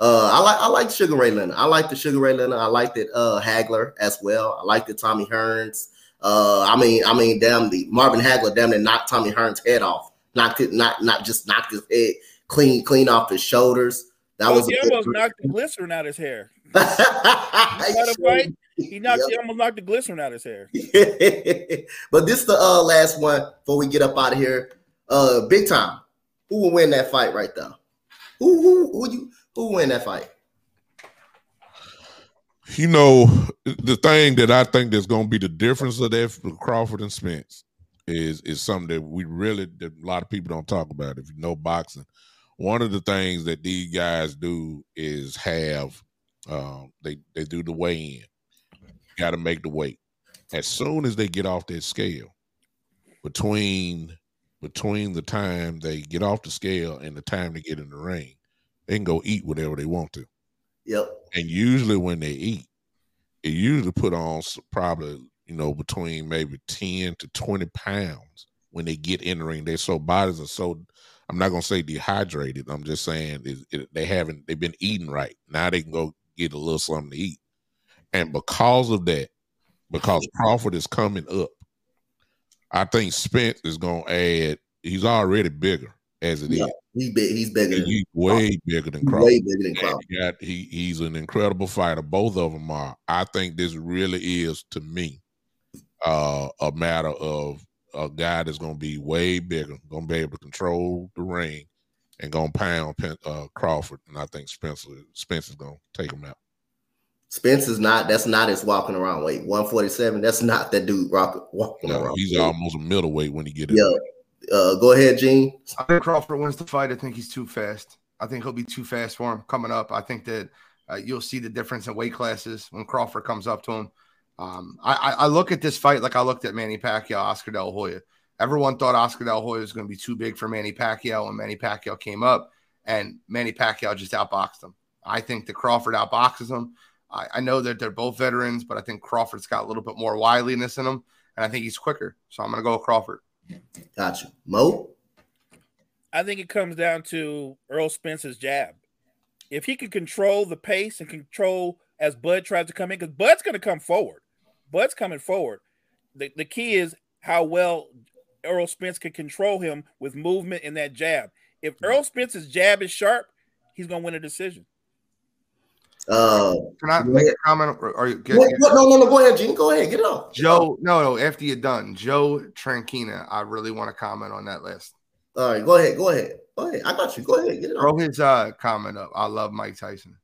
uh I like I like Sugar Ray Leonard. I like the Sugar Ray Leonard. I like that uh Hagler as well. I like the Tommy Hearns. Uh I mean I mean damn the Marvin Hagler damn near knocked Tommy Hearns head off. Knocked it not not just knocked his head clean clean off his shoulders. That oh, was he almost knocked the glycerin out his hair. fight? He knocked yep. he almost knocked the glycerin out of his hair. but this is the uh, last one before we get up out of here. Uh big time. Who will win that fight right there? Who who who you who win that fight? You know, the thing that I think that's going to be the difference of that for Crawford and Spence is is something that we really that a lot of people don't talk about. If you know boxing, one of the things that these guys do is have um, they they do the weigh in. Got to make the weight. As soon as they get off that scale, between between the time they get off the scale and the time they get in the ring, they can go eat whatever they want to. Yep. And usually when they eat, it usually put on probably you know between maybe ten to twenty pounds when they get in the ring. Their so bodies are so. I'm not gonna say dehydrated. I'm just saying it, it, they haven't. They've been eating right. Now they can go get a little something to eat, and because of that, because Crawford is coming up, I think Spence is going to add. He's already bigger as it yeah, is. He's big. He's bigger. He's way bigger than Crawford. Way bigger than Crawford. He, got, he he's an incredible fighter. Both of them are. I think this really is to me uh, a matter of a guy that's going to be way bigger, going to be able to control the ring, and going to pound uh, Crawford. And I think Spencer Spencer's going to take him out. Spence is not. That's not his walking around weight. One forty seven. That's not that dude rock, walking no, around. He's weight. almost a middleweight when he get it. Yeah. Uh, go ahead, Gene. I think Crawford wins the fight. I think he's too fast. I think he'll be too fast for him coming up. I think that uh, you'll see the difference in weight classes when Crawford comes up to him. Um, I, I, look at this fight like I looked at Manny Pacquiao, Oscar De La Hoya. Everyone thought Oscar De La Hoya was going to be too big for Manny Pacquiao when Manny Pacquiao came up, and Manny Pacquiao just outboxed him. I think that Crawford outboxes him. I, I know that they're both veterans, but I think Crawford's got a little bit more wiliness in him, and I think he's quicker. So I'm going to go with Crawford. Gotcha. you. Mo? I think it comes down to Errol Spence's jab. If he can control the pace and control as Bud tries to come in, because Bud's going to come forward. Bud's coming forward. The, the key is how well Errol Spence can control him with movement in that jab. If Errol Spence's jab is sharp, he's going to win a decision. Uh, Can I make a comment? Or, or get, what, what, no, no, no. Go ahead, Gene. Go ahead. Get it off. Joe, no, no. After you're done, Joe Tranquina. I really want to comment on that list. All right, go ahead. Go ahead. Go ahead. I got you. Go ahead. Get it Throw his uh, comment up. I love Mike Tyson.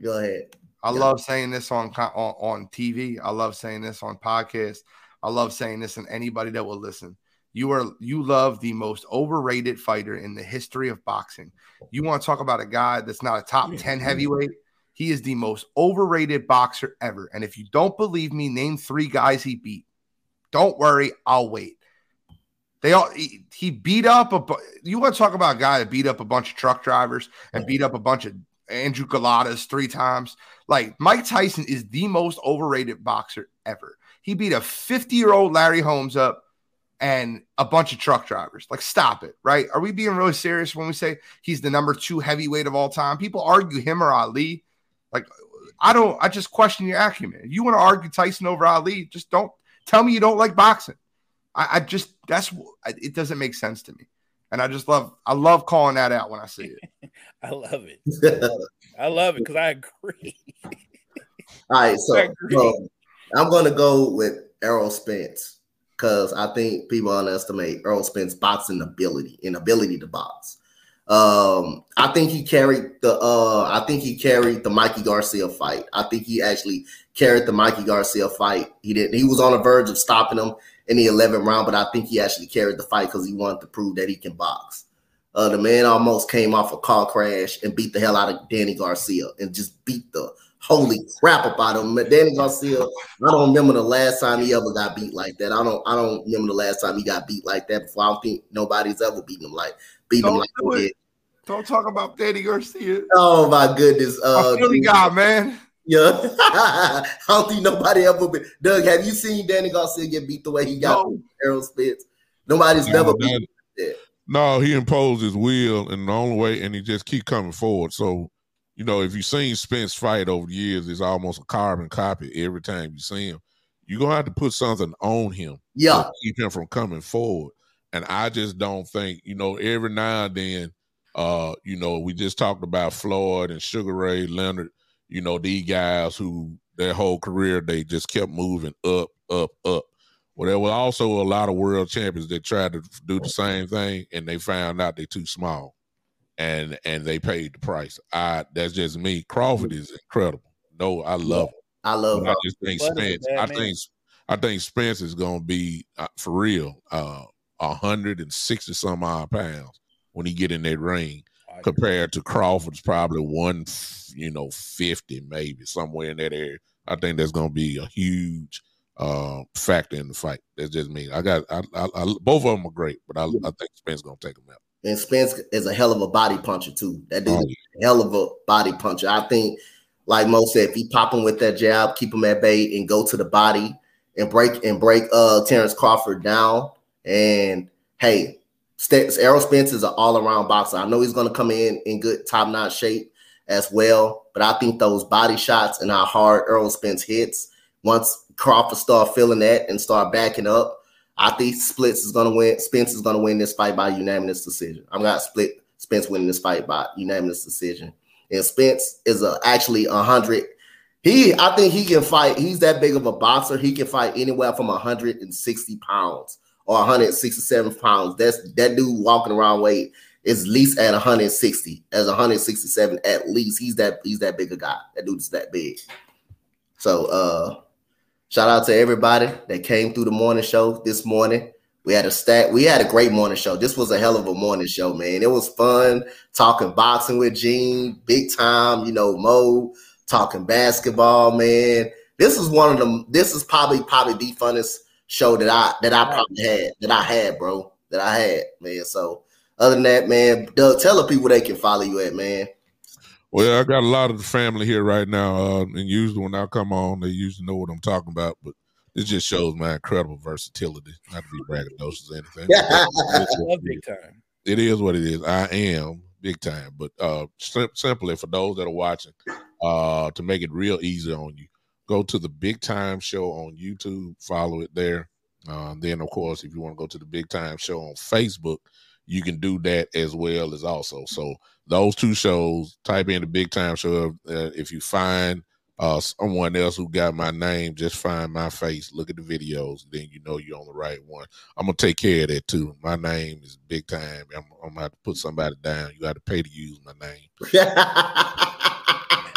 Go ahead. I Yeah. love saying this on, on on TV. I love saying this on podcasts. I love mm-hmm. saying this and anybody that will listen. You are you love the most overrated fighter in the history of boxing. You want to talk about a guy that's not a top 10 heavyweight? He is the most overrated boxer ever. And if you don't believe me, name three guys he beat. Don't worry, I'll wait. They all he, he beat up a you want to talk about a guy that beat up a bunch of truck drivers and beat up a bunch of Andrew Galatas three times. Like Mike Tyson is the most overrated boxer ever. He beat a 50 year old Larry Holmes up and a bunch of truck drivers. Like, stop it, right? Are we being really serious when we say he's the number two heavyweight of all time? People argue him or Ali. Like, I don't, I just question your acumen. You want to argue Tyson over Ali, just don't tell me you don't like boxing. I, I just, that's, it doesn't make sense to me. And I just love, I love calling that out when I see it. I love it. I love it because I agree. All right, so, I agree. so I'm gonna go with Errol Spence because I think people underestimate Errol Spence's boxing ability and ability to box. Um, I think he carried the uh I think he carried the Mikey Garcia fight. I think he actually carried the Mikey Garcia fight. He didn't he was on the verge of stopping him in the 11th round, but I think he actually carried the fight because he wanted to prove that he can box. Uh, the man almost came off a car crash and beat the hell out of Danny Garcia and just beat the holy crap about him. Danny Garcia, I don't remember the last time he ever got beat like that. I don't I don't remember the last time he got beat like that before. I don't think nobody's ever beaten him like beaten him like do did. Don't talk about Danny Garcia. Oh my goodness. Uh Philly guy, man. Yeah. I don't think nobody ever been Doug, have you seen Danny Garcia get beat the way he got No. Errol Spence? Nobody's never No, beat that- No, he imposed his will in the only way, and he just keep coming forward. So, you know, if you've seen Spence fight over the years, it's almost a carbon copy every time you see him. You're gonna have to put something on him Yeah. to keep him from coming forward. And I just don't think, you know, every now and then, uh, you know, we just talked about Floyd and Sugar Ray Leonard, you know, these guys who their whole career they just kept moving up, up, up. Well, there were also a lot of world champions that tried to do the same thing, and they found out they're too small, and and they paid the price. I that's just me. Crawford is incredible. No, I love him. I love But I just think Bud is a Spence. I man. think I think Spence is going to be uh, for real. Uh, hundred and sixty some odd pounds when he get in that ring, compared to Crawford's probably one, you know, fifty maybe somewhere in that area. I think that's going to be a huge uh, factor in the fight. That's just me. I got I, I, I, both of them are great, but I, I think Spence is going to take them out. And Spence is a hell of a body puncher too. That dude Oh, is a hell of a body puncher. I think, like Mo said, if he pop him with that jab, keep him at bay, and go to the body and break and break uh Terrence Crawford down. And hey, Errol Spence is an all around boxer. I know he's going to come in in good top notch shape as well, but I think those body shots and how hard Errol Spence hits once Crawford start feeling that and start backing up. I think Splits is gonna win. Spence is gonna win this fight by unanimous decision. I'm gonna split Spence winning this fight by unanimous decision. And Spence is a, actually a hundred. He, I think he can fight. He's that big of a boxer. He can fight anywhere from 160 pounds or 167 pounds. That's that dude walking around weight is at least at 160, as 167 at least. He's that he's that big a guy. That dude's that big. So uh Shout out to everybody that came through the morning show this morning. We had a stat. We had a great morning show. This was a hell of a morning show, man. It was fun talking boxing with Gene, big time. You know, Mo talking basketball, man. This is one of them. This is probably probably the funnest show that I that I probably had that I had, bro. That I had, man. So other than that, man, Doug, tell the people they can follow you at, man. Well, I got a lot of the family here right now, uh, and usually when I come on, they usually know what I'm talking about. But it just shows my incredible versatility. Not to be braggadocious or anything. Love big time. it is what it is. I am big time, but uh, sim- simply for those that are watching, uh, to make it real easy on you, go to the Big Time Show on YouTube. Follow it there. Uh, then, of course, if you want to go to the Big Time Show on Facebook, you can do that as well as also. So those two shows, type in the Big Time Show. Uh, if you find uh, someone else who got my name, just find my face, look at the videos, then you know you're on the right one. I'm gonna take care of that too. My name is Big Time. I'm, I'm gonna have to put somebody down. You got to pay to use my name.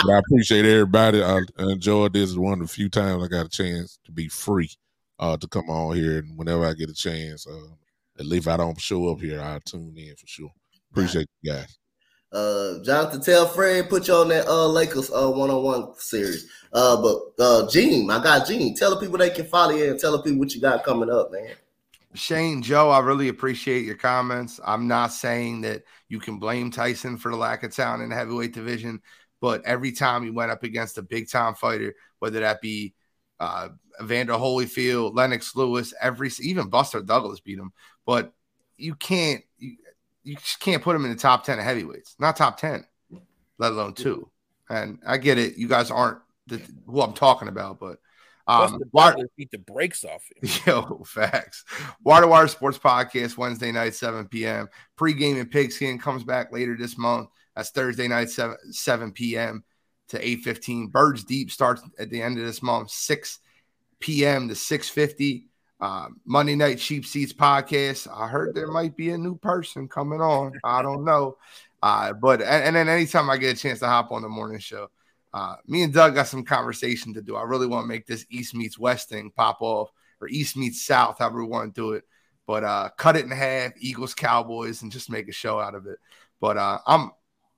But I appreciate everybody. I, I enjoyed this. It's one of the few times I got a chance to be free uh, to come on here, and whenever I get a chance, uh, at least I don't show up here, I'll tune in for sure. Appreciate you guys. Uh, Jonathan, tell Fred put you on that uh Lakers uh one on one series. Uh, but uh, Gene, I got Gene. Tell the people they can follow you and tell the people what you got coming up, man. Shane, Joe, I really appreciate your comments. I'm not saying that you can blame Tyson for the lack of talent in the heavyweight division, but every time he went up against a big time fighter, whether that be uh, Evander Holyfield, Lennox Lewis, every even Buster Douglas beat him, but you can't you, you just can't put him in the top ten of heavyweights, not top ten, let alone two. And I get it, you guys aren't the, who I'm talking about, but um, Douglas beat the brakes off him. Yo, facts. To Wire Sports Podcast, Wednesday night, 7 p.m. Pre-game and pigskin comes back later this month. That's Thursday night, 7, 7 p.m. to 8.15. Birds Deep starts at the end of this month, 6 p.m. to 6.50. Uh, Monday Night Cheap Seats Podcast. I heard there might be a new person coming on. I don't know. Uh, but and, and then anytime I get a chance to hop on the morning show, uh, me and Doug got some conversation to do. I really want to make this East meets West thing pop off, or East meets South, however we want to do it. But uh, cut it in half, Eagles, Cowboys, and just make a show out of it. But uh, I'm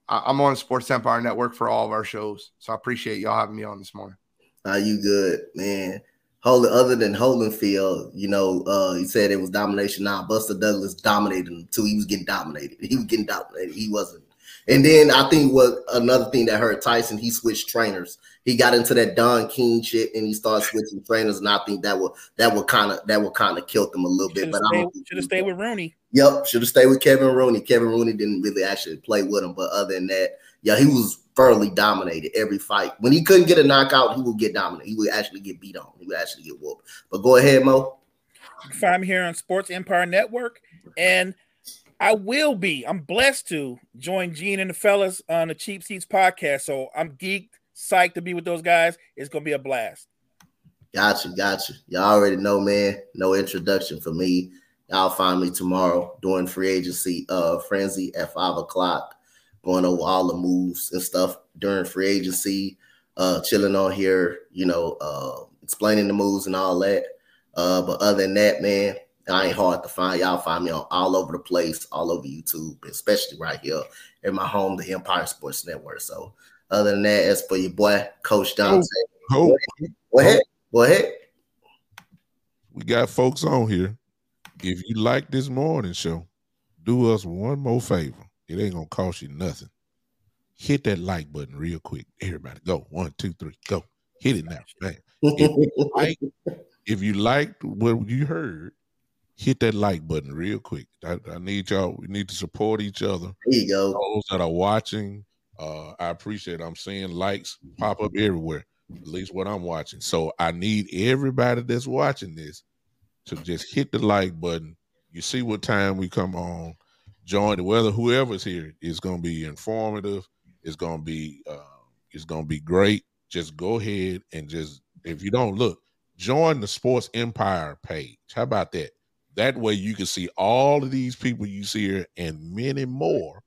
I'm on Sports Empire Network for all of our shows, so I appreciate y'all having me on this morning. Are you good, man? Holding other than Holyfield, you know, uh, he said it was domination. Now Buster Douglas dominated him too. He was getting dominated. He was getting dominated. He wasn't. And then I think what another thing that hurt Tyson, he switched trainers. He got into that Don King shit and he started switching trainers. And I think that will that will kind of that will kind of killed him a little bit. Should But have I stayed, don't should've stayed with Rooney. Yep, should have stayed with Kevin Rooney. Kevin Rooney didn't really actually play with him, but other than that, yeah, he was thoroughly dominated every fight. When he couldn't get a knockout, he would get dominated. He would actually get beat on. He would actually get whooped. But go ahead, Mo. You can find me here on Sports Empire Network. And I will be, I'm blessed to join Gene and the fellas on the Cheap Seats podcast. So I'm geeked, psyched to be with those guys. It's going to be a blast. Gotcha, gotcha. Y'all already know, man. No introduction for me. Y'all find me tomorrow during free agency uh frenzy at five o'clock, going over all the moves and stuff during free agency, uh chilling on here, you know, uh explaining the moves and all that. Uh, but other than that, man, I ain't hard to find. Y'all find me on all over the place, all over YouTube, especially right here in my home, the Empire Sports Network. So other than that, as for your boy, Coach Dante, Hope go ahead, go ahead. we got folks on here. If you like this morning show, do us one more favor. It ain't gonna cost you nothing. Hit that like button real quick. Everybody, go one, two, three, go. Hit it now. Bang. Like, if you liked what you heard, hit that like button real quick. I, I need y'all. We need to support each other. There you go. Those that are watching, uh, I appreciate. It. I'm seeing likes pop up everywhere. At least what I'm watching. So I need everybody that's watching this to just hit the like button. You see what time we come on. Join the whether whoever's here is going to be informative. It's going to be uh, it's going to be great. Just go ahead and just if you don't look, join the Sports Empire page. How about that? That way you can see all of these people you see here and many more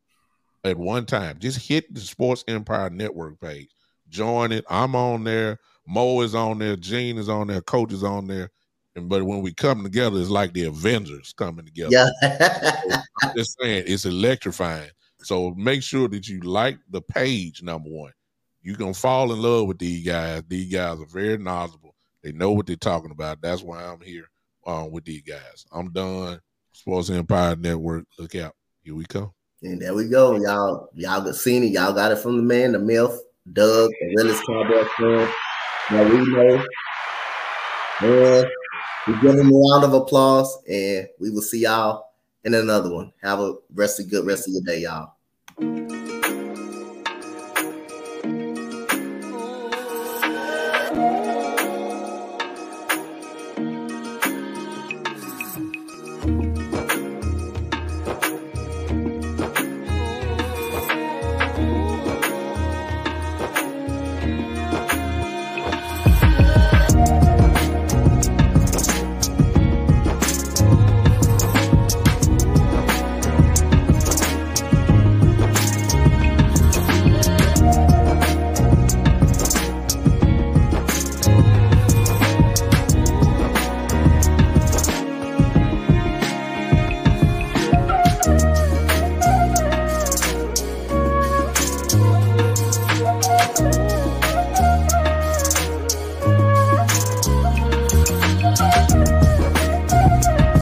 at one time. Just hit the Sports Empire Network page. Join it. I'm on there. Mo is on there. Gene is on there. Coach is on there. And but when we come together, it's like the Avengers coming together. Yeah. I'm just saying it's electrifying. So make sure that you like the page, number one. You're gonna fall in love with these guys. These guys are very knowledgeable. They know what they're talking about. That's why I'm here uh, with these guys. I'm done. Sports Empire Network. Look out. Here we come. And there we go. Y'all, y'all got seen it. Y'all got it from the man, the MILF, Doug, the realest cowboy fan. Now we know. And we give him a round of applause, and we will see y'all in another one. Have a rest of good rest of your day, y'all.